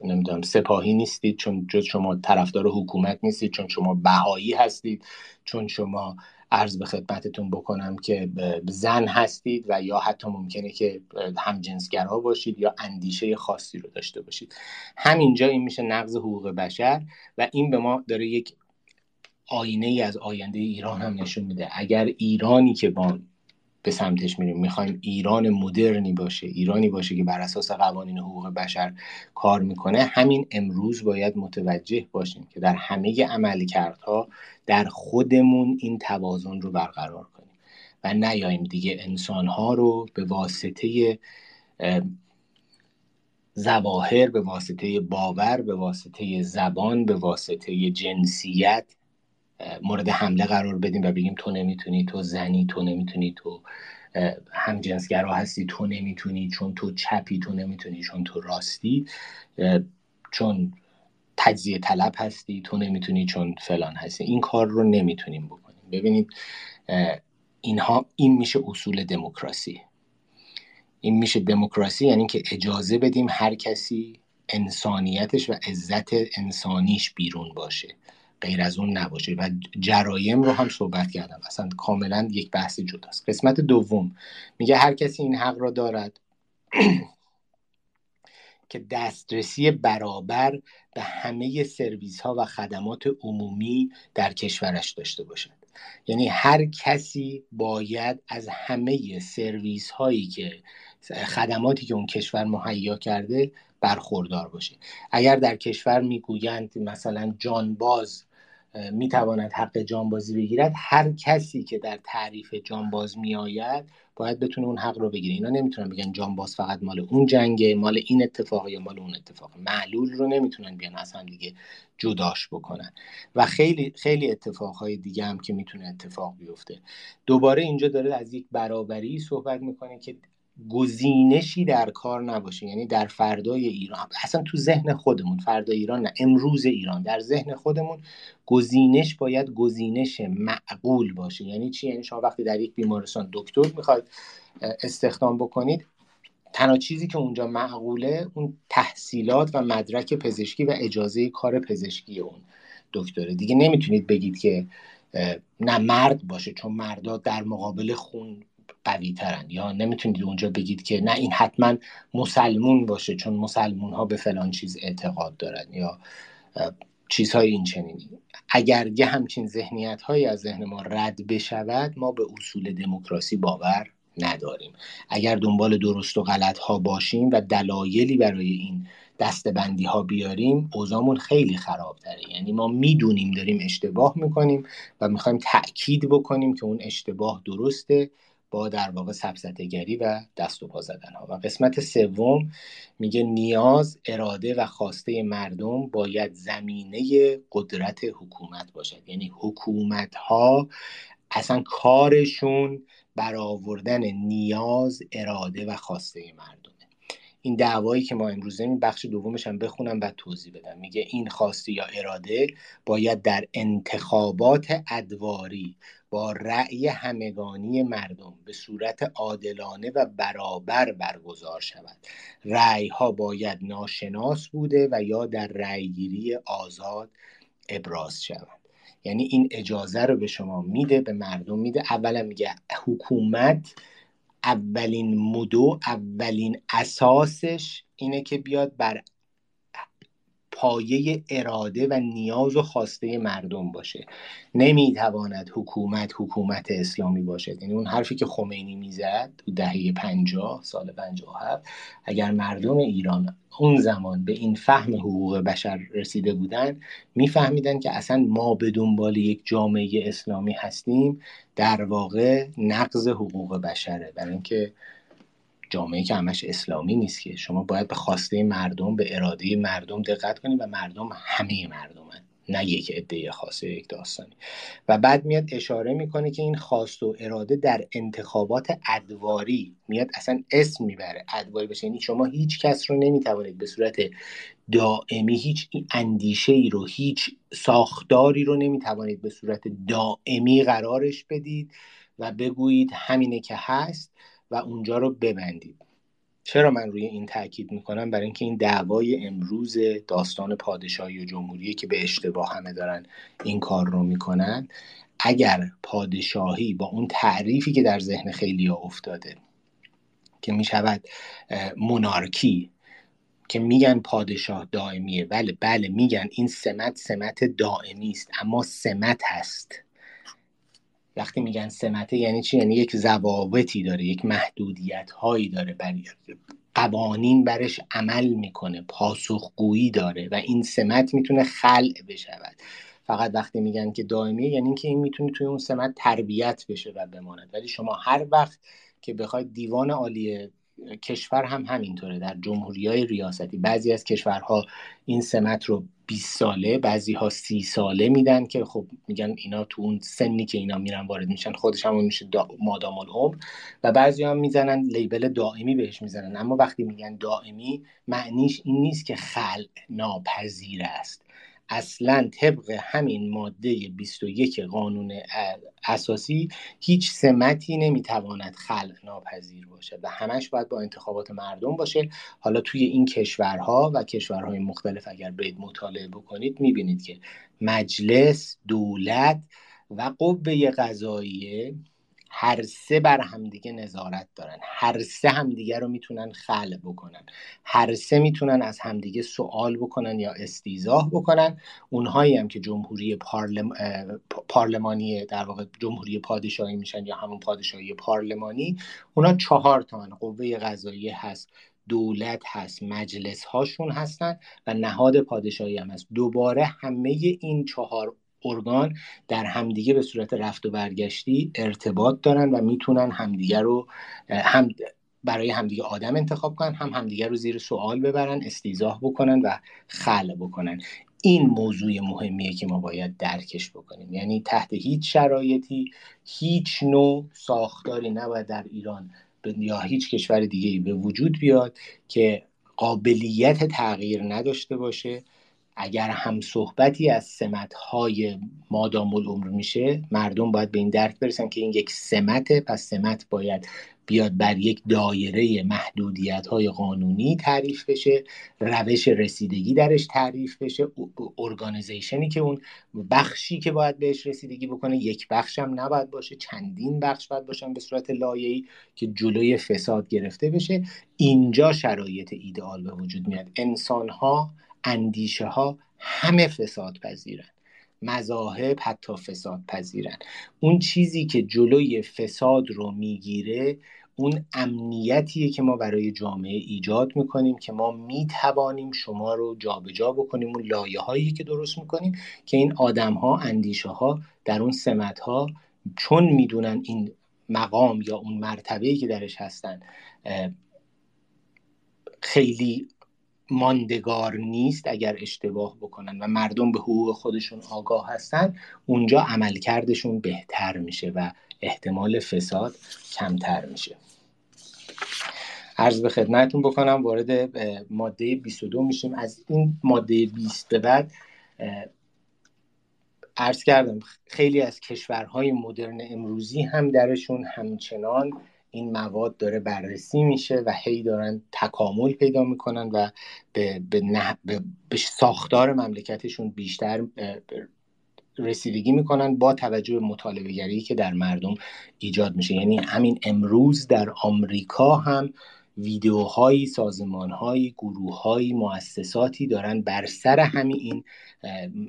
نمی‌دونم سپاهی نیستید چون جز شما طرفدار حکومت نیستید چون شما بهایی هستید چون شما عرض به خدمتتون بکنم که زن هستید و یا حتی ممکنه که همجنسگرا باشید یا اندیشه خاصی رو داشته باشید. همینجا این میشه نقض حقوق بشر و این به ما داره یک آینه ای از آینده ایران هم نشون میده. اگر ایرانی که با به سمتش میریم. می‌خوایم ایران مدرنی باشه ایرانی باشه که بر اساس قوانین حقوق بشر کار می‌کنه. همین امروز باید متوجه باشیم که در همه عملکردها در خودمون این توازن رو برقرار کنیم و نیاییم دیگه انسانها رو به واسطه زواهر به واسطه باور به واسطه زبان به واسطه جنسیت مورد حمله قرار بدیم و بگیم تو نمی‌تونی تو زنی تو نمی‌تونی تو هم جنسگرا هستی تو نمی‌تونی چون تو چپی تو نمی‌تونی چون تو راستی چون تجزیه طلب هستی تو نمی‌تونی چون فلان هستی. این کار رو نمی‌تونیم بکنیم. ببینید اینها این میشه اصول دموکراسی. این میشه دموکراسی یعنی که اجازه بدیم هر کسی انسانیتش و عزت انسانیش بیرون باشه. غیر از اون نباشه. و جرایم رو هم صحبت کردم. اصلا کاملا یک بحث جداست. قسمت دوم. میگه هر کسی این حق را دارد <clears throat> که دسترسی برابر به همه سرویس ها و خدمات عمومی در کشورش داشته باشد. یعنی هر کسی باید از همه سرویس هایی که خدماتی که اون کشور مهیا کرده برخوردار باشه. اگر در کشور می‌گویند مثلا جانباز می‌تواند حق جانبازی بگیرد. هر کسی که در تعریف جانباز میآید باید بتونه اون حق رو بگیره. اینا نمی‌تونن بگن جانباز فقط مال اون جنگه مال این اتفاق یا مال اون اتفاق. معلول رو نمی‌تونن بیان از هم دیگه جداش بکنن. و خیلی خیلی اتفاقهای دیگه هم که می‌تونه اتفاق بیفته. دوباره اینجا داره از یک برابری صحبت می‌کنه که گزینشی در کار نباشه. یعنی در فردای ایران. اصلا تو ذهن خودمون فردای ایران نه امروز ایران. در ذهن خودمون گزینش باید گزینش معقول باشه. یعنی چی؟ یعنی شما وقتی در یک بیمارستان دکتر می‌خواید استخدام بکنید تنها چیزی که اونجا معقوله اون تحصیلات و مدرک پزشکی و اجازه کار پزشکی اون دکتره. دیگه نمی‌تونید بگید که نه مرد باشه چون مردا در مقابل خون قوی ترن یا نمی‌تونید اونجا بگید که نه این حتما مسلمون باشه چون مسلمون ها به فلان چیز اعتقاد دارن یا چیزهای این چنینی. اگر یه همچین ذهنیت هایی از ذهن ما رد بشود ما به اصول دموکراسی باور نداریم. اگر دنبال درست و غلط ها باشیم و دلایلی برای این دستبندی ها بیاریم اوزامون خیلی خراب تره یعنی ما می‌دونیم داریم اشتباه می‌کنیم و می‌خوایم تأکید بکنیم که اون اشتباه درسته. با در واقع سبزتگری و دست و پا زدن ها. و قسمت سوم میگه نیاز اراده و خواسته مردم باید زمینه قدرت حکومت باشد. یعنی حکومت ها اصلا کارشون برآوردن نیاز اراده و خواسته مردمه این دعوایی که ما امروز این بخش دومش هم بخونم و توضیح بدم. میگه این خواسته یا اراده باید در انتخابات ادواری با رأی همگانی مردم به صورت عادلانه و برابر برگزار شود. رأی ها باید ناشناس بوده و یا در رأیگیری آزاد ابراز شود. یعنی این اجازه رو به شما میده به مردم میده. اولا میگه حکومت اولین مدو اولین اساسش اینه که بیاد بر پایه اراده و نیاز و خواسته مردم باشه. نمی‌تواند حکومت حکومت اسلامی باشد. یعنی اون حرفی که خمینی می‌زد تو دهه پنجاه سال پنجاه هفت اگر مردم ایران اون زمان به این فهم حقوق بشر رسیده بودن میفهمیدن که اصلا ما به دنبال یک جامعه اسلامی هستیم. در واقع نقض حقوق بشره. برای اینکه جامعه که همش اسلامی نیست که. شما باید به خواسته مردم به اراده مردم دقت کنید و مردم همه مردمن نه یک عده خاصه یک داستانی. و بعد میاد اشاره می‌کنه که این خواست و اراده در انتخابات ادواری میاد اصلا اسم می‌بره. ادواری بشه یعنی شما هیچ کس رو نمی‌توانید به صورت دائمی هیچ اندیشه ای رو هیچ ساختاری رو نمی‌توانید به صورت دائمی قرارش بدید و بگویید همینه که هست. و اونجا رو ببندید چرا من روی این تاکید می‌کنم؟ برای اینکه این دعوای امروز داستان پادشاهی و جمهوری که به اشتباه همه دارن این کار رو می‌کنن اگر پادشاهی با اون تعریفی که در ذهن خیلی ها افتاده که می‌شود مونارکی که میگن پادشاه دائمیه بله بله میگن این سمت سمت دائمی است اما سمت هست. وقتی میگن سمته یعنی چی؟ یعنی یک ضوابطی داره یک محدودیت هایی داره بر قوانین برش عمل می‌کنه پاسخگویی داره و این سمت می‌تونه خلع بشود. فقط وقتی میگن که دائمیه یعنی اینکه این می‌تونه توی اون سمت تربیت بشه و بماند. ولی شما هر وقت که بخواید دیوان عالی کشور هم همینطوره. در جمهوری های ریاستی بعضی از کشورها این سمت رو 20 ساله بعضی ها 30 ساله میدن که خب میگن اینا تو اون سنی که اینا میرن وارد میشن خودش همون میشه مادام العمر. و بعضی هم می‌زنن لیبل دائمی بهش می‌زنن. اما وقتی میگن دائمی معنیش این نیست که خلع ناپذیر است. اصلا طبق همین ماده 21 قانون اساسی هیچ سمتی نمی‌تواند خلع ناپذیر باشه و همش باید با انتخابات مردم باشه. حالا توی این کشورها و کشورهای مختلف اگر برید مطالعه بکنید می‌بینید که مجلس دولت و قوه قضاییه هر سه بر همدیگه نظارت دارن. هر سه همدیگه رو می‌تونن خلع بکنن. هر سه می‌تونن از همدیگه سوال بکنن یا استیزاه بکنن. اونهایی هم که جمهوری پارلم... پارلمانی در واقع جمهوری پادشاهی میشن یا همون پادشاهی پارلمانی اونا چهار تا قوه قضایی هست. دولت هست مجلس هاشون هستن و نهاد پادشاهی هم هست. دوباره همه این چهار ارگان در همدیگه به صورت رفت و برگشتی ارتباط دارن و می‌تونن همدیگه رو هم برای همدیگه آدم انتخاب کنن هم همدیگه رو زیر سوال ببرن استیزاه بکنن و خلع بکنن. این موضوع مهمیه که ما باید درکش بکنیم. یعنی تحت هیچ شرایطی هیچ نوع ساختاری نباید در ایران یا هیچ کشور دیگه به وجود بیاد که قابلیت تغییر نداشته باشه. اگر هم صحبتی از سمت های مادام العمر میشه مردم باید به این درک برسن که این یک سمته پس سمت باید بیاد بر یک دایره محدودیت های قانونی تعریف بشه روش رسیدگی درش تعریف بشه ارگانیزیشنی که اون بخشی که باید بهش رسیدگی بکنه یک بخش هم نباید باشه چندین بخش باید باشن به صورت لایه‌ای که جلوی فساد گرفته بشه. اینجا شرایط ایدئال به وجود میاد. انسان ها اندیشه ها همه فساد پذیرن مذاهب حتی فساد پذیرن اون چیزی که جلوی فساد رو می‌گیره اون امنیتیه که ما برای جامعه ایجاد می‌کنیم که ما می‌توانیم شما رو جابجا جا بکنیم اون لایه هایی که درست می‌کنیم که این آدم ها اندیشه ها در اون سمت ها چون می‌دونن این مقام یا اون مرتبه که درش هستن خیلی ماندگار نیست اگر اشتباه بکنن و مردم به حقوق خودشون آگاه هستن اونجا عملکردشون بهتر میشه و احتمال فساد کمتر میشه. عرض به خدمتتون بکنم وارد ماده 22 میشیم. از این ماده 20 به بعد عرض کردم خیلی از کشورهای مدرن امروزی هم درشون همچنان این مواد داره بررسی میشه و هی دارن تکامل پیدا می‌کنن و به, به, به, به ساختار مملکتشون بیشتر رسیدگی می‌کنن با توجه به مطالبه که در مردم ایجاد میشه. یعنی همین امروز در آمریکا هم ویدیوهایی سازمانهایی گروههایی مؤسساتی دارن بر سر همین این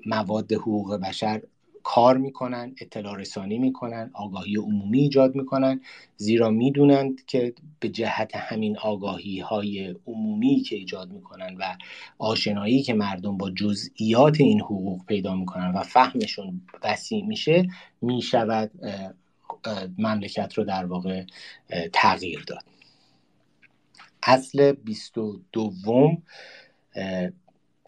مواد حقوق بشر کار می‌کنن اطلاع رسانی می‌کنن آگاهی عمومی ایجاد می‌کنن. زیرا می‌دونند که به جهت همین آگاهی های عمومی که ایجاد می‌کنن و آشنایی که مردم با جزئیات این حقوق پیدا می‌کنن و فهمشون وسیع میشه می‌شود مملکت رو در واقع تغییر داد. اصل بیست و دوم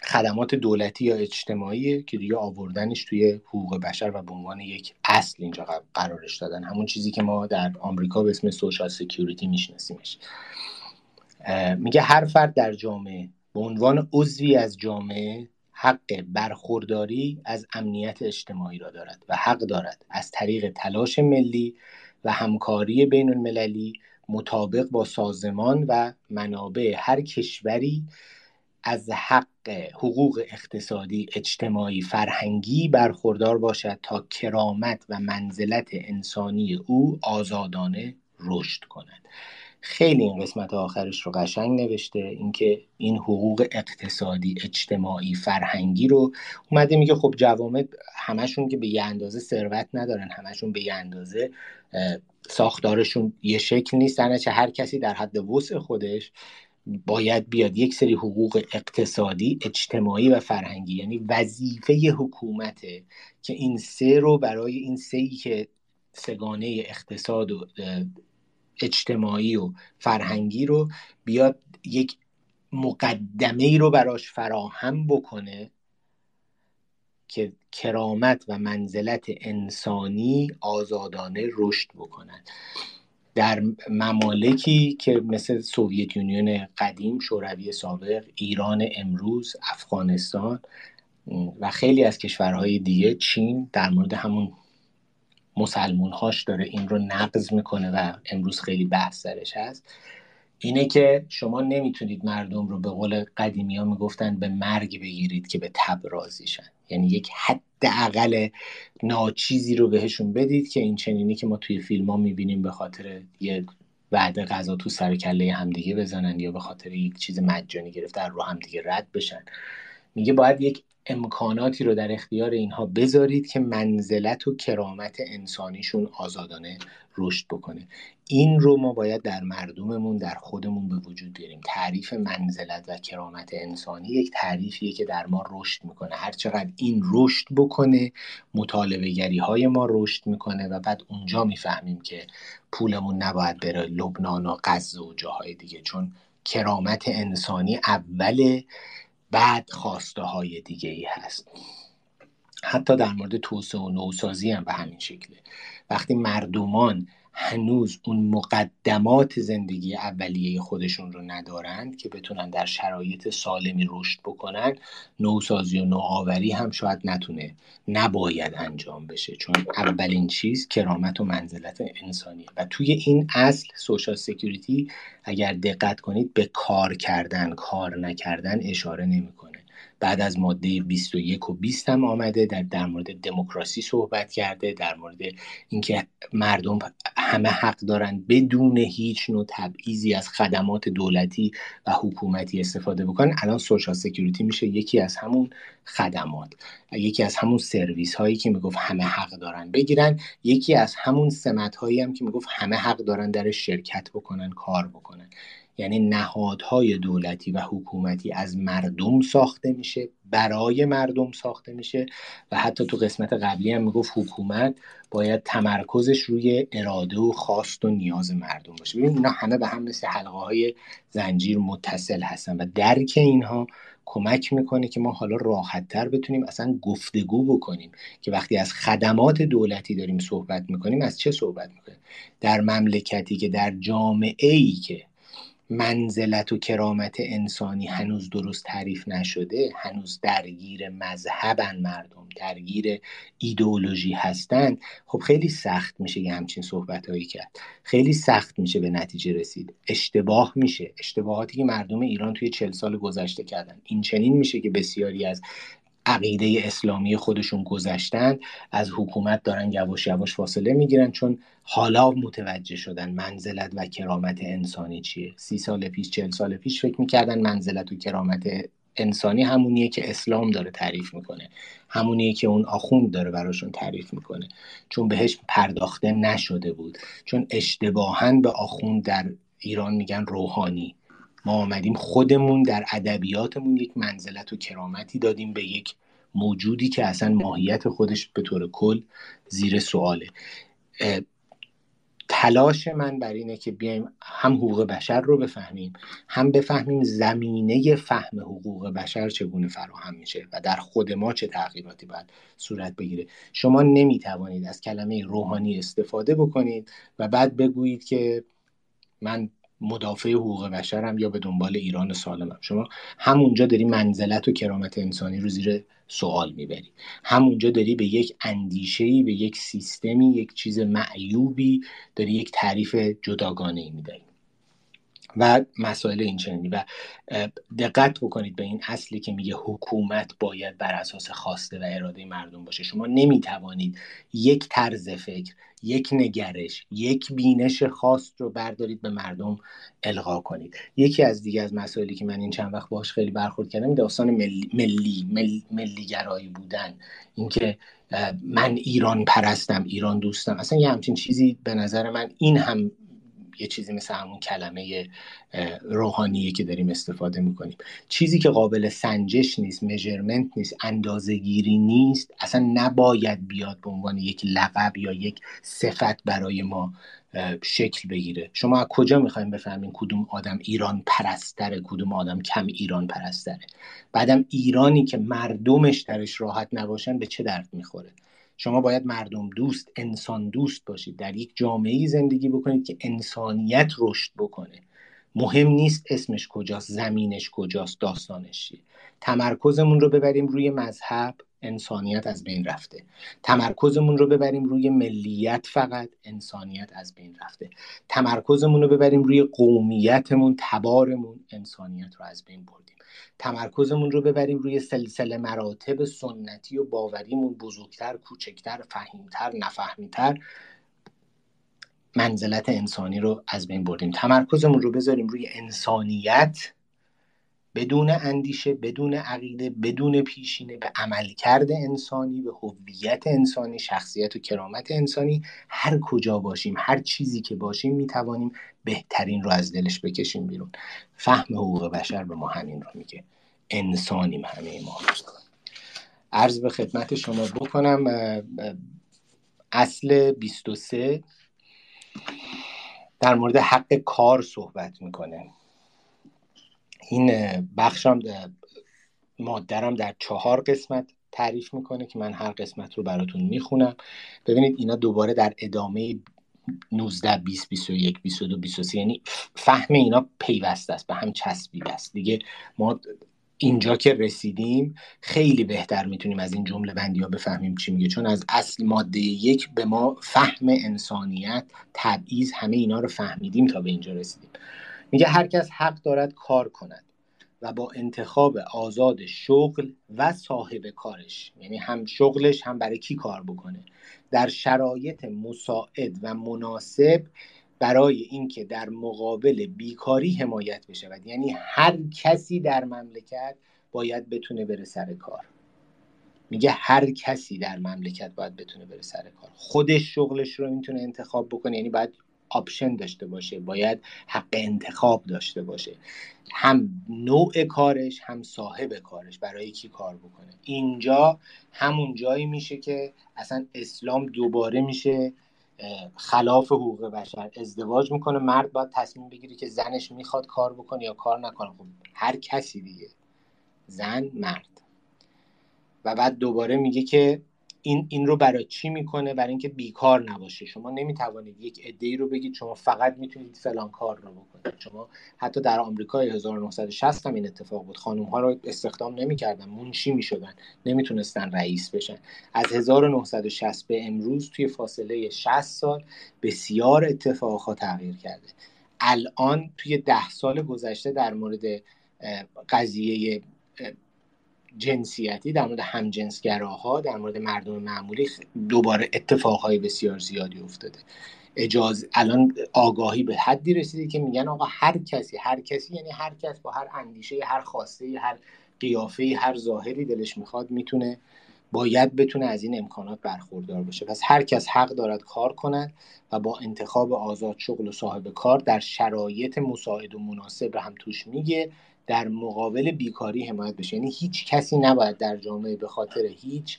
خدمات دولتی یا اجتماعی که دیگه آوردنش توی حقوق بشر و به عنوان یک اصل اینجا قرارش دادن. همون چیزی که ما در آمریکا به اسم سوشال سکیوریتی میشناسیمش. میگه هر فرد در جامعه به عنوان عضوی از جامعه حق برخورداری از امنیت اجتماعی را دارد و حق دارد. از طریق تلاش ملی و همکاری بین المللی مطابق با سازمان و منابع هر کشوری از حق حقوق اقتصادی اجتماعی فرهنگی برخوردار باشد تا کرامت و منزلت انسانی او آزادانه رشد کند. خیلی این قسمت آخرش رو قشنگ نوشته اینکه این حقوق اقتصادی اجتماعی فرهنگی رو اومده میگه خب جوامع همشون که به یه اندازه ثروت ندارن همشون به یه اندازه ساختارشون یه شکل نیستن چه هر کسی در حد وسع خودش باید بیاد یک سری حقوق اقتصادی اجتماعی و فرهنگی یعنی وظیفه حکومته که این سه رو برای این سه که سگانه اقتصاد و اجتماعی و فرهنگی رو بیاد یک مقدمه ای رو براش فراهم بکنه که کرامت و منزلت انسانی آزادانه رشد بکنن. در ممالکی که مثل سوویت یونیون قدیم شوروی سابق ایران امروز افغانستان و خیلی از کشورهای دیگه چین در مورد همون مسلمون هاش داره این رو نقض می‌کنه و امروز خیلی بحث سرش هست. اینه که شما نمی‌تونید مردم رو به قول قدیمی ها می‌گفتن به مرگ بگیرید که به تب رازیشن. یعنی یک حداقل ناچیزی رو بهشون بدید که این چنینی که ما توی فیلم ها می‌بینیم به خاطر یه وعده غذا تو سر کله همدیگه بزنن یا به خاطر یک چیز مجانی گرفتن رو همدیگه رد بشن. میگه باید یک امکاناتی رو در اختیار اینها بذارید که منزلت و کرامت انسانیشون آزادانه رشد بکنه. این رو ما باید در مردممون در خودمون به وجود بیاریم. تعریف منزلت و کرامت انسانی یک تعریفیه که در ما رشد می‌کنه. هر چقدر این رشد بکنه مطالبه گری های ما رشد می‌کنه و بعد اونجا می‌فهمیم که پولمون نباید بره لبنان و غزه و جاهای دیگه. چون کرامت انسانی اوله. بعد خواسته های دیگه ای هست. حتی در مورد توسعه و نوسازی هم به همین شکله. وقتی مردمان هنوز اون مقدمات زندگی اولیه خودشون رو ندارند که بتونن در شرایط سالمی رشد بکنن نوسازی و نوآوری هم شاید نتونه نباید انجام بشه. چون اولین چیز کرامت و منزلت انسانیه. و توی این اصل سوشال سکیوریتی اگر دقت کنید به کار کردن کار نکردن اشاره نمی‌کنه. بعد از ماده 21 و 20 هم آمده در در مورد دموکراسی صحبت کرده در مورد اینکه مردم همه حق دارن بدون هیچ نوع تبعیضی از خدمات دولتی و حکومتی استفاده بکنن. الان social security میشه یکی از همون خدمات. یکی از همون سرویس هایی که می‌گفت همه حق دارن بگیرن. یکی از همون سمت هایی هم که می‌گفت همه حق دارن در شرکت بکنن کار بکنن. یعنی نهادهای دولتی و حکومتی از مردم ساخته میشه برای مردم ساخته میشه و حتی تو قسمت قبلی هم می‌گفت حکومت باید تمرکزش روی اراده و خواست و نیاز مردم باشه. ببین اینا همه به هم مثل حلقه های زنجیر متصل هستن و درک اینها کمک می‌کنه که ما حالا راحتتر بتونیم اصلا گفتگو بکنیم که وقتی از خدمات دولتی داریم صحبت می‌کنیم از چه صحبت می‌کنیم؟ در مملکتی که در جامعه ای که منزلت و کرامت انسانی هنوز درست تعریف نشده هنوز درگیر مذهبن مردم درگیر ایدئولوژی هستند خب خیلی سخت میشه یه همچین صحبت هایی کرد. خیلی سخت میشه به نتیجه رسید. اشتباه میشه. اشتباهاتی که مردم ایران توی چل سال گذشته کردن. این چنین میشه که بسیاری از عقیده اسلامی خودشون گذشتن از حکومت دارن یواش یواش فاصله می‌گیرن چون حالا متوجه شدن منزلت و کرامت انسانی چیه. سی سال پیش چل سال پیش فکر می‌کردن منزلت و کرامت انسانی همونیه که اسلام داره تعریف می‌کنه. همونیه که اون آخوند داره براشون تعریف می‌کنه. چون بهش پرداخته نشده بود. چون اشتباها به آخوند در ایران میگن روحانی. ما آمدیم خودمون در ادبیاتمون یک منزلت و کرامتی دادیم به یک موجودی که اصلا ماهیت خودش به طور کل زیر سواله. تلاش من بر اینه که بیایم هم حقوق بشر رو بفهمیم هم بفهمیم زمینه فهم حقوق بشر چگونه فراهم میشه و در خود ما چه تغییراتی باید صورت بگیره. شما نمی‌توانید از کلمه روحانی استفاده بکنید و بعد بگویید که من مدافع حقوق بشرم یا به دنبال ایران سالمم شما همونجا داری منزلت و کرامت انسانی رو زیر سوال می‌بری. همونجا داری به یک اندیشهی به یک سیستمی یک چیز معیوبی داری یک تعریف جداگانه ای می‌دهی و مسائل این چنینی و دقت بکنید به این اصلی که میگه حکومت باید بر اساس خواسته و اراده مردم باشه. شما نمی‌توانید یک طرز فکر یک نگرش یک بینش خاص رو بردارید به مردم القا کنید. یکی از دیگه از مسائلی که من این چند وقت باش خیلی برخورد کردم داستان ملی ملی ملی, بودن. اینکه من ایران پرستم ایران دوستم. اصلا یه همچین چیزی به نظر من این هم یه چیزی مثل همون کلمه روحانیه که داریم استفاده می‌کنیم. چیزی که قابل سنجش نیست مژرمنت نیست اندازهگیری نیست اصلا نباید بیاد به عنوان یک لقب یا یک صفت برای ما شکل بگیره. شما از کجا می‌خوایم بفهمین کدوم آدم ایران پرستره کدوم آدم کم ایران پرستره؟ بعدم ایرانی که مردمش درش راحت نباشن به چه درد می‌خوره؟ شما باید مردم دوست انسان دوست باشید. در یک جامعه زندگی بکنید که انسانیت رشد بکنه. مهم نیست اسمش کجاست زمینش کجاست داستانش چیه. تمرکزمون رو ببریم روی مذهب. انسانیت از بین رفته. تمرکزمون رو ببریم روی ملیت فقط انسانیت از بین رفته. تمرکزمون رو ببریم روی قومیتمون تبارمون انسانیت رو از بین بردیم. تمرکزمون رو ببریم روی سلسله مراتب سنتی و باوریمون بزرگتر کوچکتر فهیمتر نفهمیتر. منزلت انسانی رو از بین بردیم. تمرکزمون رو بذاریم روی انسانیت. بدون اندیشه بدون عقیده بدون پیشینه به عملکرد انسانی به هویت انسانی شخصیت و کرامت انسانی هر کجا باشیم هر چیزی که باشیم می‌توانیم بهترین رو از دلش بکشیم بیرون. فهم حقوق بشر به ما همین رو میگه. انسانیم همه ما. عرض به خدمت شما بکنم اصل 23 در مورد حق کار صحبت می‌کنه. این بخشم مادرم در چهار قسمت تعریف می‌کنه که من هر قسمت رو براتون می‌خونم. ببینید اینا دوباره در ادامه 19 20 21 22 23 یعنی فهم اینا پیوسته است به هم چسبیده است. دیگه ما اینجا که رسیدیم خیلی بهتر می‌تونیم از این جمله بندی ها بفهمیم چی میگه. چون از اصل ماده یک به ما فهم انسانیت تبعیض همه اینا رو فهمیدیم تا به اینجا رسیدیم. میگه هر کس حق دارد کار کند و با انتخاب آزاد شغل و صاحب کارش یعنی هم شغلش هم برای کی کار بکنه در شرایط مساعد و مناسب برای اینکه در مقابل بیکاری حمایت بشود یعنی هر کسی در مملکت باید بتونه بره سر کار. میگه هر کسی در مملکت باید بتونه بره سر کار. خودش شغلش رو می‌تونه انتخاب بکنه یعنی باید آپشن داشته باشه باید حق انتخاب داشته باشه. هم نوع کارش هم صاحب کارش برای کی کار بکنه. اینجا همون جایی میشه که اصلا اسلام دوباره میشه خلاف حقوق بشر ازدواج می‌کنه. مرد باید تصمیم بگیره که زنش می‌خواد کار بکنه یا کار نکنه. خب هر کسی دیگه. زن مرد. و بعد دوباره میگه که این این رو برای چی می‌کنه؟ برای اینکه بیکار نباشه. شما نمی‌توانید یک عده رو بگید شما فقط می‌تونید فلان کار رو بکنید. شما حتی در آمریکای 1960 هم این اتفاق بود. خانم ها رو استخدام نمی‌کردن منشی می‌شدن نمی‌تونستن رئیس بشن. از 1960 به امروز توی فاصله 60 سال بسیار اتفاقها تغییر کرده. الان توی ده سال گذشته در مورد قضیه جنسیتی در مورد همجنسگراها در مورد مردم معمولی دوباره اتفاقهای بسیار زیادی افتاده. اجاز الان آگاهی به حدی رسیده که میگن آقا هر کسی هر کسی یعنی هر کس با هر اندیشه هر خواسته هر قیافه هر ظاهری دلش می‌خواد می‌تونه باید بتونه از این امکانات برخوردار باشه. پس هر کس حق دارد کار کند و با انتخاب آزاد شغل و صاحب کار در شرایط مساعد و مناسب هم توش میگه. در مقابل بیکاری حمایت بشه. یعنی هیچ کسی نباید در جامعه به خاطر هیچ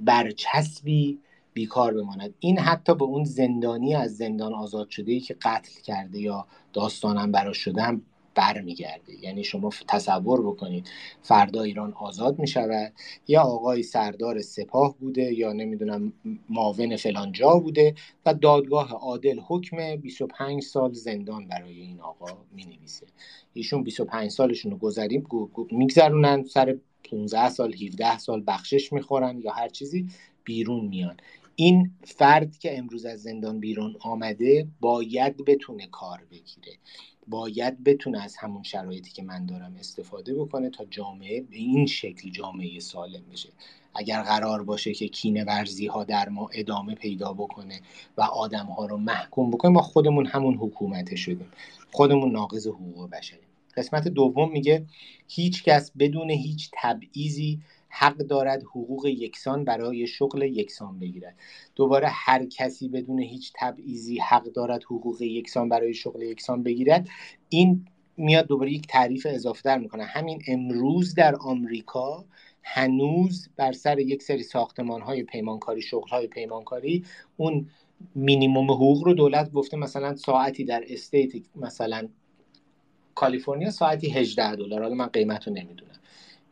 برچسبی بیکار بماند. این حتی به اون زندانی از زندان آزاد شده ای که قتل کرده یا داستانم براش شده هم برمیگرده. یعنی شما تصور بکنید فردا ایران آزاد می شود یا آقای سردار سپاه بوده یا نمی‌دونم معاون فلان جا بوده و دادگاه عادل حکم 25 سال زندان برای این آقا می نویسه ایشون 25 سالشون رو گذریم میگذرونن سر 15 سال 17 سال بخشش می‌خورن یا هر چیزی بیرون میان. این فرد که امروز از زندان بیرون آمده باید بتونه کار بگیره. باید بتونه از همون شرایطی که من دارم استفاده بکنه تا جامعه به این شکل جامعه سالم بشه. اگر قرار باشه که کینه ورزی ها در ما ادامه پیدا بکنه و آدم ها رو محکوم بکنه ما خودمون همون حکومت شدیم. خودمون ناقض حقوق بشریم. قسمت دوم میگه هیچ کس بدون هیچ تبعیضی حق دارد حقوق یکسان برای شغل یکسان بگیرد. دوباره هر کسی بدون هیچ تبعیضی حق دارد حقوق یکسان برای شغل یکسان بگیرد این میاد دوباره یک تعریف اضافه تر می‌کنه. همین امروز در آمریکا هنوز بر سر یک سری ساختمان های پیمانکاری شغل های پیمانکاری اون مینیموم حقوق رو دولت گفته مثلا ساعتی در state مثلا کالیفرنیا ساعتی 18 دلار. حالا من قیمت رو نمی‌دونم.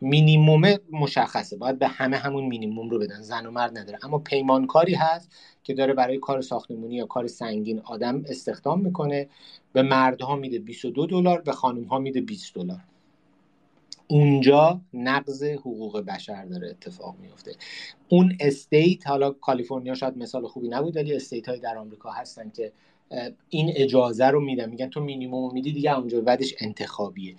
مینیموم مشخصه. باید به همه همون مینیموم رو بدن. زن و مرد نداره. اما پیمانکاری هست که داره برای کار ساختمونی یا کار سنگین آدم استخدام می‌کنه. به مردها میده 22 دلار به خانم ها میده 20 دلار. اونجا نقض حقوق بشر داره اتفاق میفته اون state حالا کالیفرنیا شاید مثال خوبی نبود ولی state های در آمریکا هستن که این اجازه رو میدن. میگن تو مینیموم میدی دیگه اونجا بعدش انتخابیه.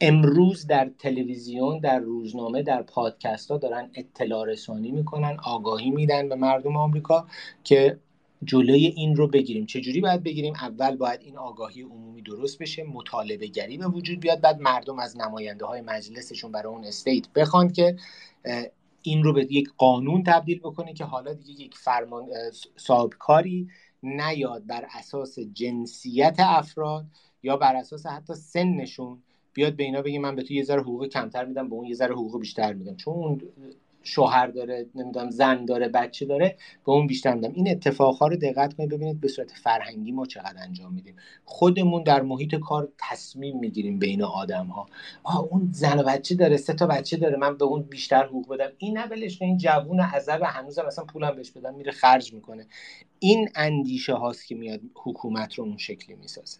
امروز در تلویزیون در روزنامه در پادکست ها دارن اطلاع رسانی می‌کنن آگاهی میدن به مردم آمریکا که جلوی این رو بگیریم. چجوری باید بگیریم؟ اول باید این آگاهی عمومی درست بشه مطالبه گری به وجود بیاد بعد مردم از نماینده های مجلسشون برای اون استیت بخوان که این رو به یک قانون تبدیل بکنه که حالا دیگه یک فرمان صاحبکاری نیاد بر اساس جنسیت افراد یا بر اساس حتی سنشون بیاد به اینا بگه من به تو یه ذره حقوق کمتر میدم به اون یه ذره حقوق بیشتر میدم. چون شوهر داره نمی‌دونم زن داره بچه داره به اون بیشتر میدم. این اتفاقها رو دقت کنید ببینید به صورت فرهنگی ما چقدر انجام میدیم. خودمون در محیط کار تصمیم می‌گیریم بین آدم ها آه اون زن و بچه داره سه تا بچه داره من به اون بیشتر حقوق بدم. این نبلش این جوون عذب هنوزم مثلا پولم بهش بدم میره خرج می‌کنه. این اندیشه هاست که میاد حکومت رو اون شکلی می‌سازه.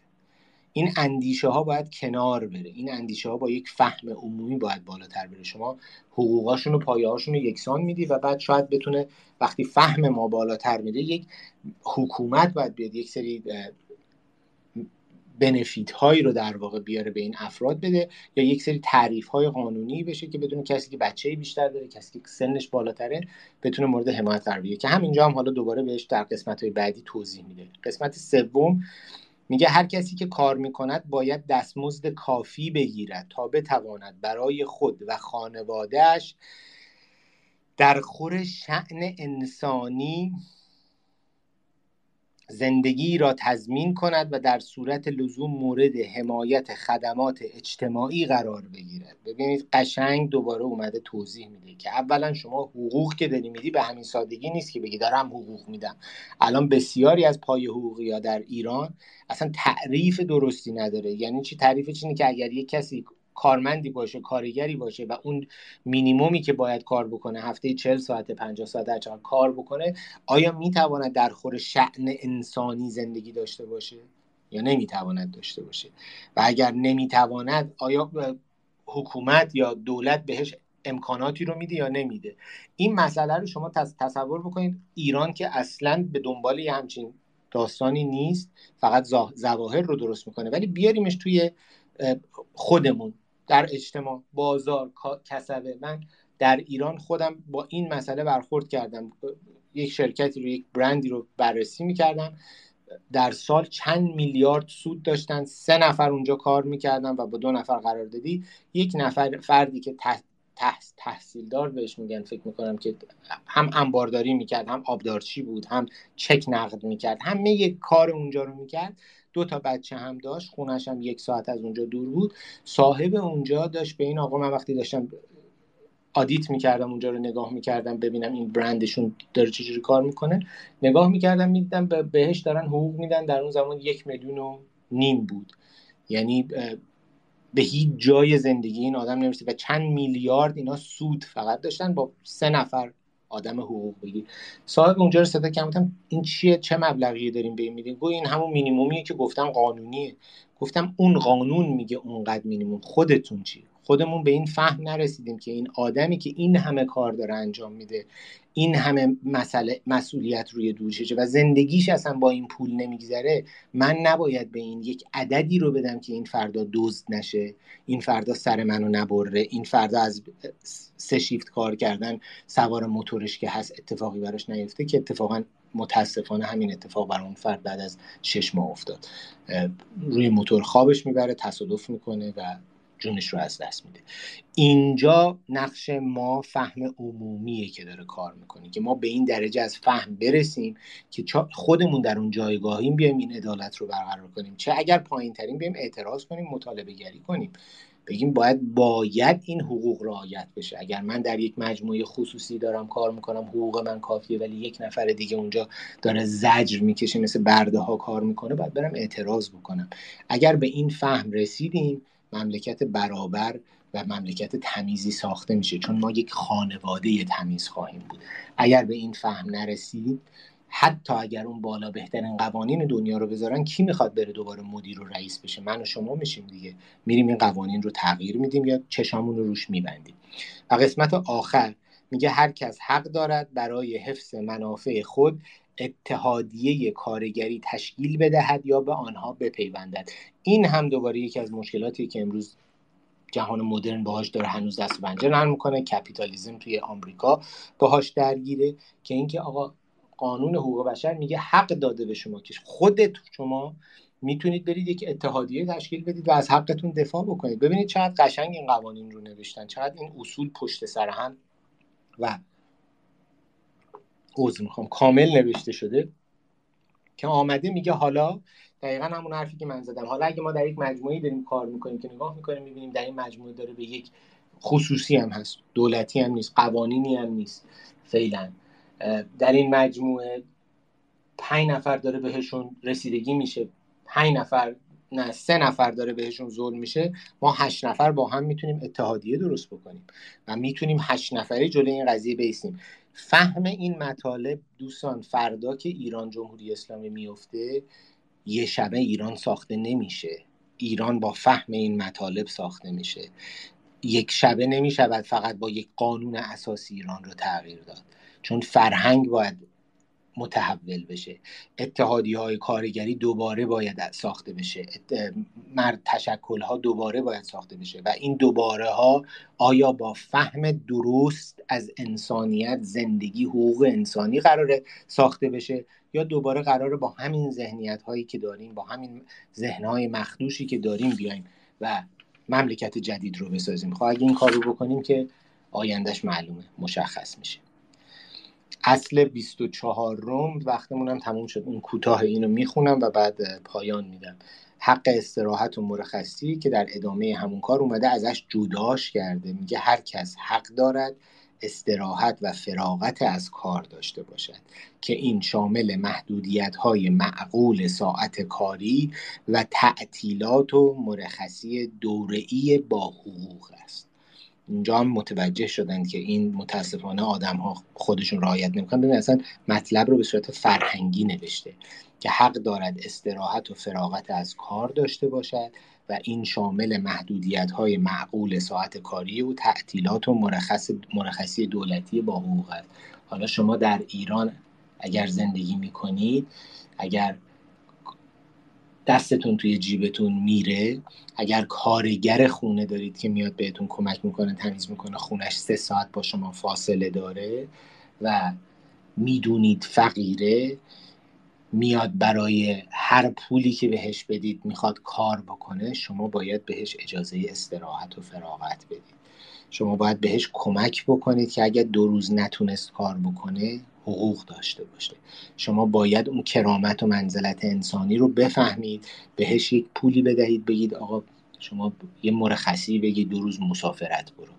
این اندیشه ها باید کنار بره. این اندیشه ها با یک فهم عمومی باید بالاتر بره. شما حقوقاشون و پایه هاشون رو یکسان میدی و بعد شاید بتونه وقتی فهم ما بالاتر میره یک حکومت باید بیاد یک سری بنفیت هایی رو در واقع بیاره به این افراد بده یا یک سری تعریف های قانونی بشه که بدون کسی که بچه بیشتر داره کسی که سنش بالاتره بتونه مورد حمایت قرار که همینجا هم حالا دوباره بهش در قسمت های بعدی توضیح میده. قسمت سوم میگه هر کسی که کار می‌کند باید دستمزد کافی بگیرد تا بتواند برای خود و خانوادهش در خور شعن انسانی زندگی را تضمین کند و در صورت لزوم مورد حمایت خدمات اجتماعی قرار بگیرد. ببینید قشنگ دوباره اومده توضیح میده که اولا شما حقوق که داری میدی به همین سادگی نیست که بگی دارم حقوق میدم. الان بسیاری از پای حقوقی ها در ایران اصلا تعریف درستی نداره. یعنی چی؟ تعریفش اینه که اگر یک کسی کارمندی باشه کارگری باشه و اون مینیمومی که باید کار بکنه هفته 40 ساعت 50 ساعت هر کار بکنه آیا می‌تواند در خور شعن انسانی زندگی داشته باشه؟ یا نمی‌تواند داشته باشه؟ و اگر نمی‌تواند آیا حکومت یا دولت بهش امکاناتی رو میده یا نمیده؟ این مسئله رو شما تصور بکنید ایران که اصلا به دنبال یه همچین داستانی نیست فقط زواهر رو درست می‌کنه ولی بیاریمش توی خودمون. در اجتماع بازار کسبه. من در ایران خودم با این مسئله برخورد کردم. یک شرکتی رو یک برندی رو بررسی می‌کردم. در سال چند میلیارد سود داشتن. سه نفر اونجا کار می‌کردن و با دو نفر قرار دادی. یک نفر فردی که تحصیلدار بهش میگن. فکر می‌کنم که هم انبارداری می‌کرد هم آبدارچی بود هم چک نقد می‌کرد. همه یک کار اونجا رو می‌کرد. دو تا بچه هم داشت خونش هم یک ساعت از اونجا دور بود. صاحب اونجا داشت به این آقا من وقتی داشتم آدیت می‌کردم اونجا رو نگاه می‌کردم ببینم این برندشون داره چجوری کار می‌کنه نگاه می‌کردم می‌دیدم بهش دارن حقوق میدن در اون زمان یک میلیون و نیم بود. یعنی به هیچ جای زندگی این آدم نمی‌رسید و چند میلیارد اینا سود فقط داشتن با سه نفر آدم حقوق بگیر صاحب اونجا رو صدا کردم این چیه؟ چه مبلغی داریم به این میدیم؟ گو این همون مینیمومیه که گفتم قانونیه. گفتم اون قانون میگه اونقدر مینیموم. خودتون چی خودمون به این فهم نرسیدیم که این آدمی که این همه کار داره انجام میده این همه مسئله مسئولیت روی دوششه و زندگیش اصلا با این پول نمیگذره من نباید به این یک عددی رو بدم که این فردا دزد نشه این فردا سر منو نبره این فردا از سه شیفت کار کردن سوار موتورش که هست اتفاقی براش نیفته که اتفاقا متاسفانه همین اتفاق برای اون فرد بعد از شش ماه افتاد. روی موتور خوابش می‌بره تصادف می‌کنه و جونش رو از دست میده. اینجا نقش ما فهم عمومیه که داره کار می‌کنه که ما به این درجه از فهم برسیم که خودمون در اون جایگاهیم بیایم این عدالت رو برقرار کنیم. چه اگر پایین ترین بیایم اعتراض کنیم مطالبه گری کنیم. بگیم باید باید این حقوق رعایت بشه. اگر من در یک مجموعه خصوصی دارم کار می‌کنم حقوق من کافیه ولی یک نفر دیگه اونجا داره زجر می‌کشه مثل برده ها کار می‌کنه باید برم اعتراض بکنم. اگر به این فهم رسیدیم مملکت برابر و مملکت تمیزی ساخته میشه. چون ما یک خانواده تمیز خواهیم بود. اگر به این فهم نرسید حتی اگر اون بالا بهترین قوانین دنیا رو بذارن کی می‌خواد بره دوباره مدیر و رئیس بشه؟ من و شما میشیم دیگه. میریم این قوانین رو تغییر میدیم یا چشامون رو روش میبندیم. و قسمت آخر میگه هر کس حق دارد برای حفظ منافع خود اتحادیه کارگری تشکیل بدهد یا به آنها بپیوندد. این هم دوباره یکی از مشکلاتی که امروز جهان مدرن باهاش داره هنوز دست پنجه نرم می‌کنه. کپیتالیزم توی آمریکا باهاش درگیره که اینکه آقا قانون حقوق بشر میگه حق داده به شما که خودت شما می‌تونید برید یک اتحادیه تشکیل بدید و از حقتون دفاع بکنید. ببینید چقدر قشنگ این قوانین رو نوشتن چقدر این اصول پشت سر هم و عذر می‌خوام. کامل نوشته شده. که آمده میگه حالا دقیقا همون حرفی که من زدم. حالا اگه ما در یک مجموعه داریم کار می‌کنیم که نگاه می‌کنیم می‌بینیم در این مجموعه داره به یک خصوصی هم هست. دولتی هم نیست قوانینی هم نیست. فعلا. در این مجموعه پنج نفر داره بهشون رسیدگی میشه. پنج نفر نه سه نفر داره بهشون ظلم میشه. ما هشت نفر با هم می‌تونیم اتحادیه درست بکنیم و می‌تونیم هشت نفره جلوی این قضیه بیستیم. فهم این مطالب دوستان فردا که ایران جمهوری اسلامی میفته یه شبه ایران ساخته نمیشه. ایران با فهم این مطالب ساخته میشه. یک شبه نمی‌شود فقط با یک قانون اساسی ایران رو تغییر داد. چون فرهنگ باید متحول بشه. اتحادی های کارگری دوباره باید ساخته بشه. مرد تشکل ها دوباره باید ساخته بشه و این دوباره ها آیا با فهم درست از انسانیت زندگی حقوق انسانی قراره ساخته بشه یا دوباره قراره با همین ذهنیت هایی که داریم با همین ذهن های مخدوشی که داریم بیایم و مملکت جدید رو بسازیم؟ خب اگه این کار رو بکنیم که آیندهش معلومه مشخص میشه. اصل 24 روم وقتمون هم تموم شد. اون کوتاه اینو می‌خونم و بعد پایان میدم. حق استراحت و مرخصی که در ادامه همون کار اومده ازش جداش کرده. میگه هر کس حق دارد استراحت و فراغت از کار داشته باشد. که این شامل محدودیت های معقول ساعت کاری و تعطیلات و مرخصی دوره‌ای با حقوق است. اینجا هم متوجه شدن که این متاسفانه آدم ها خودشون رعایت نمی‌کنن. ببین اصلا مطلب رو به صورت فرهنگی نوشته که حق دارد استراحت و فراغت از کار داشته باشد و این شامل محدودیت های معقول ساعت کاری و تعطیلات و مرخص مرخصی دولتی با حقوق است. حالا شما در ایران اگر زندگی می‌کنید اگر دستتون توی جیبتون میره. اگر کارگر خونه دارید که میاد بهتون کمک می‌کنه تمیز می‌کنه خونش سه ساعت با شما فاصله داره و می‌دونید فقیره میاد برای هر پولی که بهش بدید می‌خواد کار بکنه شما باید بهش اجازه استراحت و فراغت بدید. شما باید بهش کمک بکنید که اگر دو روز نتونست کار بکنه حقوق داشته باشه. شما باید اون کرامت و منزلت انسانی رو بفهمید بهش یک پولی بدهید بگید آقا شما یه مرخصی بگید دو روز مسافرت برو.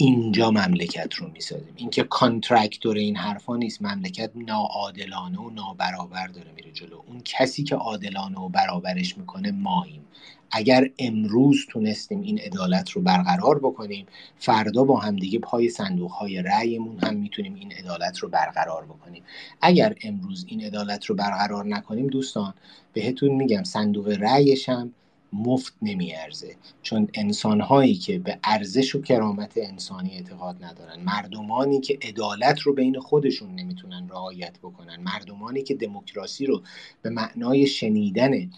اینجا مملکت رو می‌سازیم. اینکه کانترکتور این حرفا نیست. مملکت ناعادلانه و نابرابر داره میره جلو. اون کسی که عادلانه و برابرش می‌کنه ماییم اگر امروز تونستیم این عدالت رو برقرار بکنیم فردا با همدیگه پای صندوق های رأیمون هم می‌تونیم این عدالت رو برقرار بکنیم. اگر امروز این عدالت رو برقرار نکنیم دوستان بهتون میگم صندوق رأیش هم مفت نمیارزه. چون انسانهایی که به ارزش و کرامت انسانی اعتقاد ندارن. مردمانی که عدالت رو بین خودشون نمی‌تونن رعایت بکنن. مردمانی که دموکراسی رو به معنای شنیدن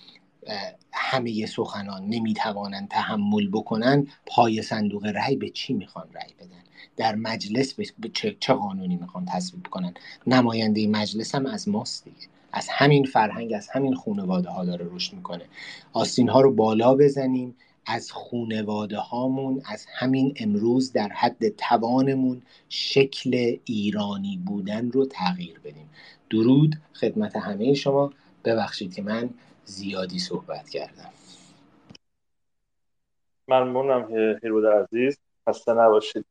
همه سخنان نمی‌توانند تحمل بکنن پای صندوق رأی به چی می‌خوان رأی بدن؟ در مجلس به چه قانونی می‌خوان تصویب کنن؟ نماینده مجلس هم از ماست دیگه. از همین فرهنگ از همین خانواده ها داره رشد می‌کنه. آستین ها رو بالا بزنیم از خونواده هامون از همین امروز در حد توانمون شکل ایرانی بودن رو تغییر بدیم. درود خدمت همه شما. ببخشید که من زیادی صحبت کردم. ممنونم هیرود عزیز. خسته نباشید.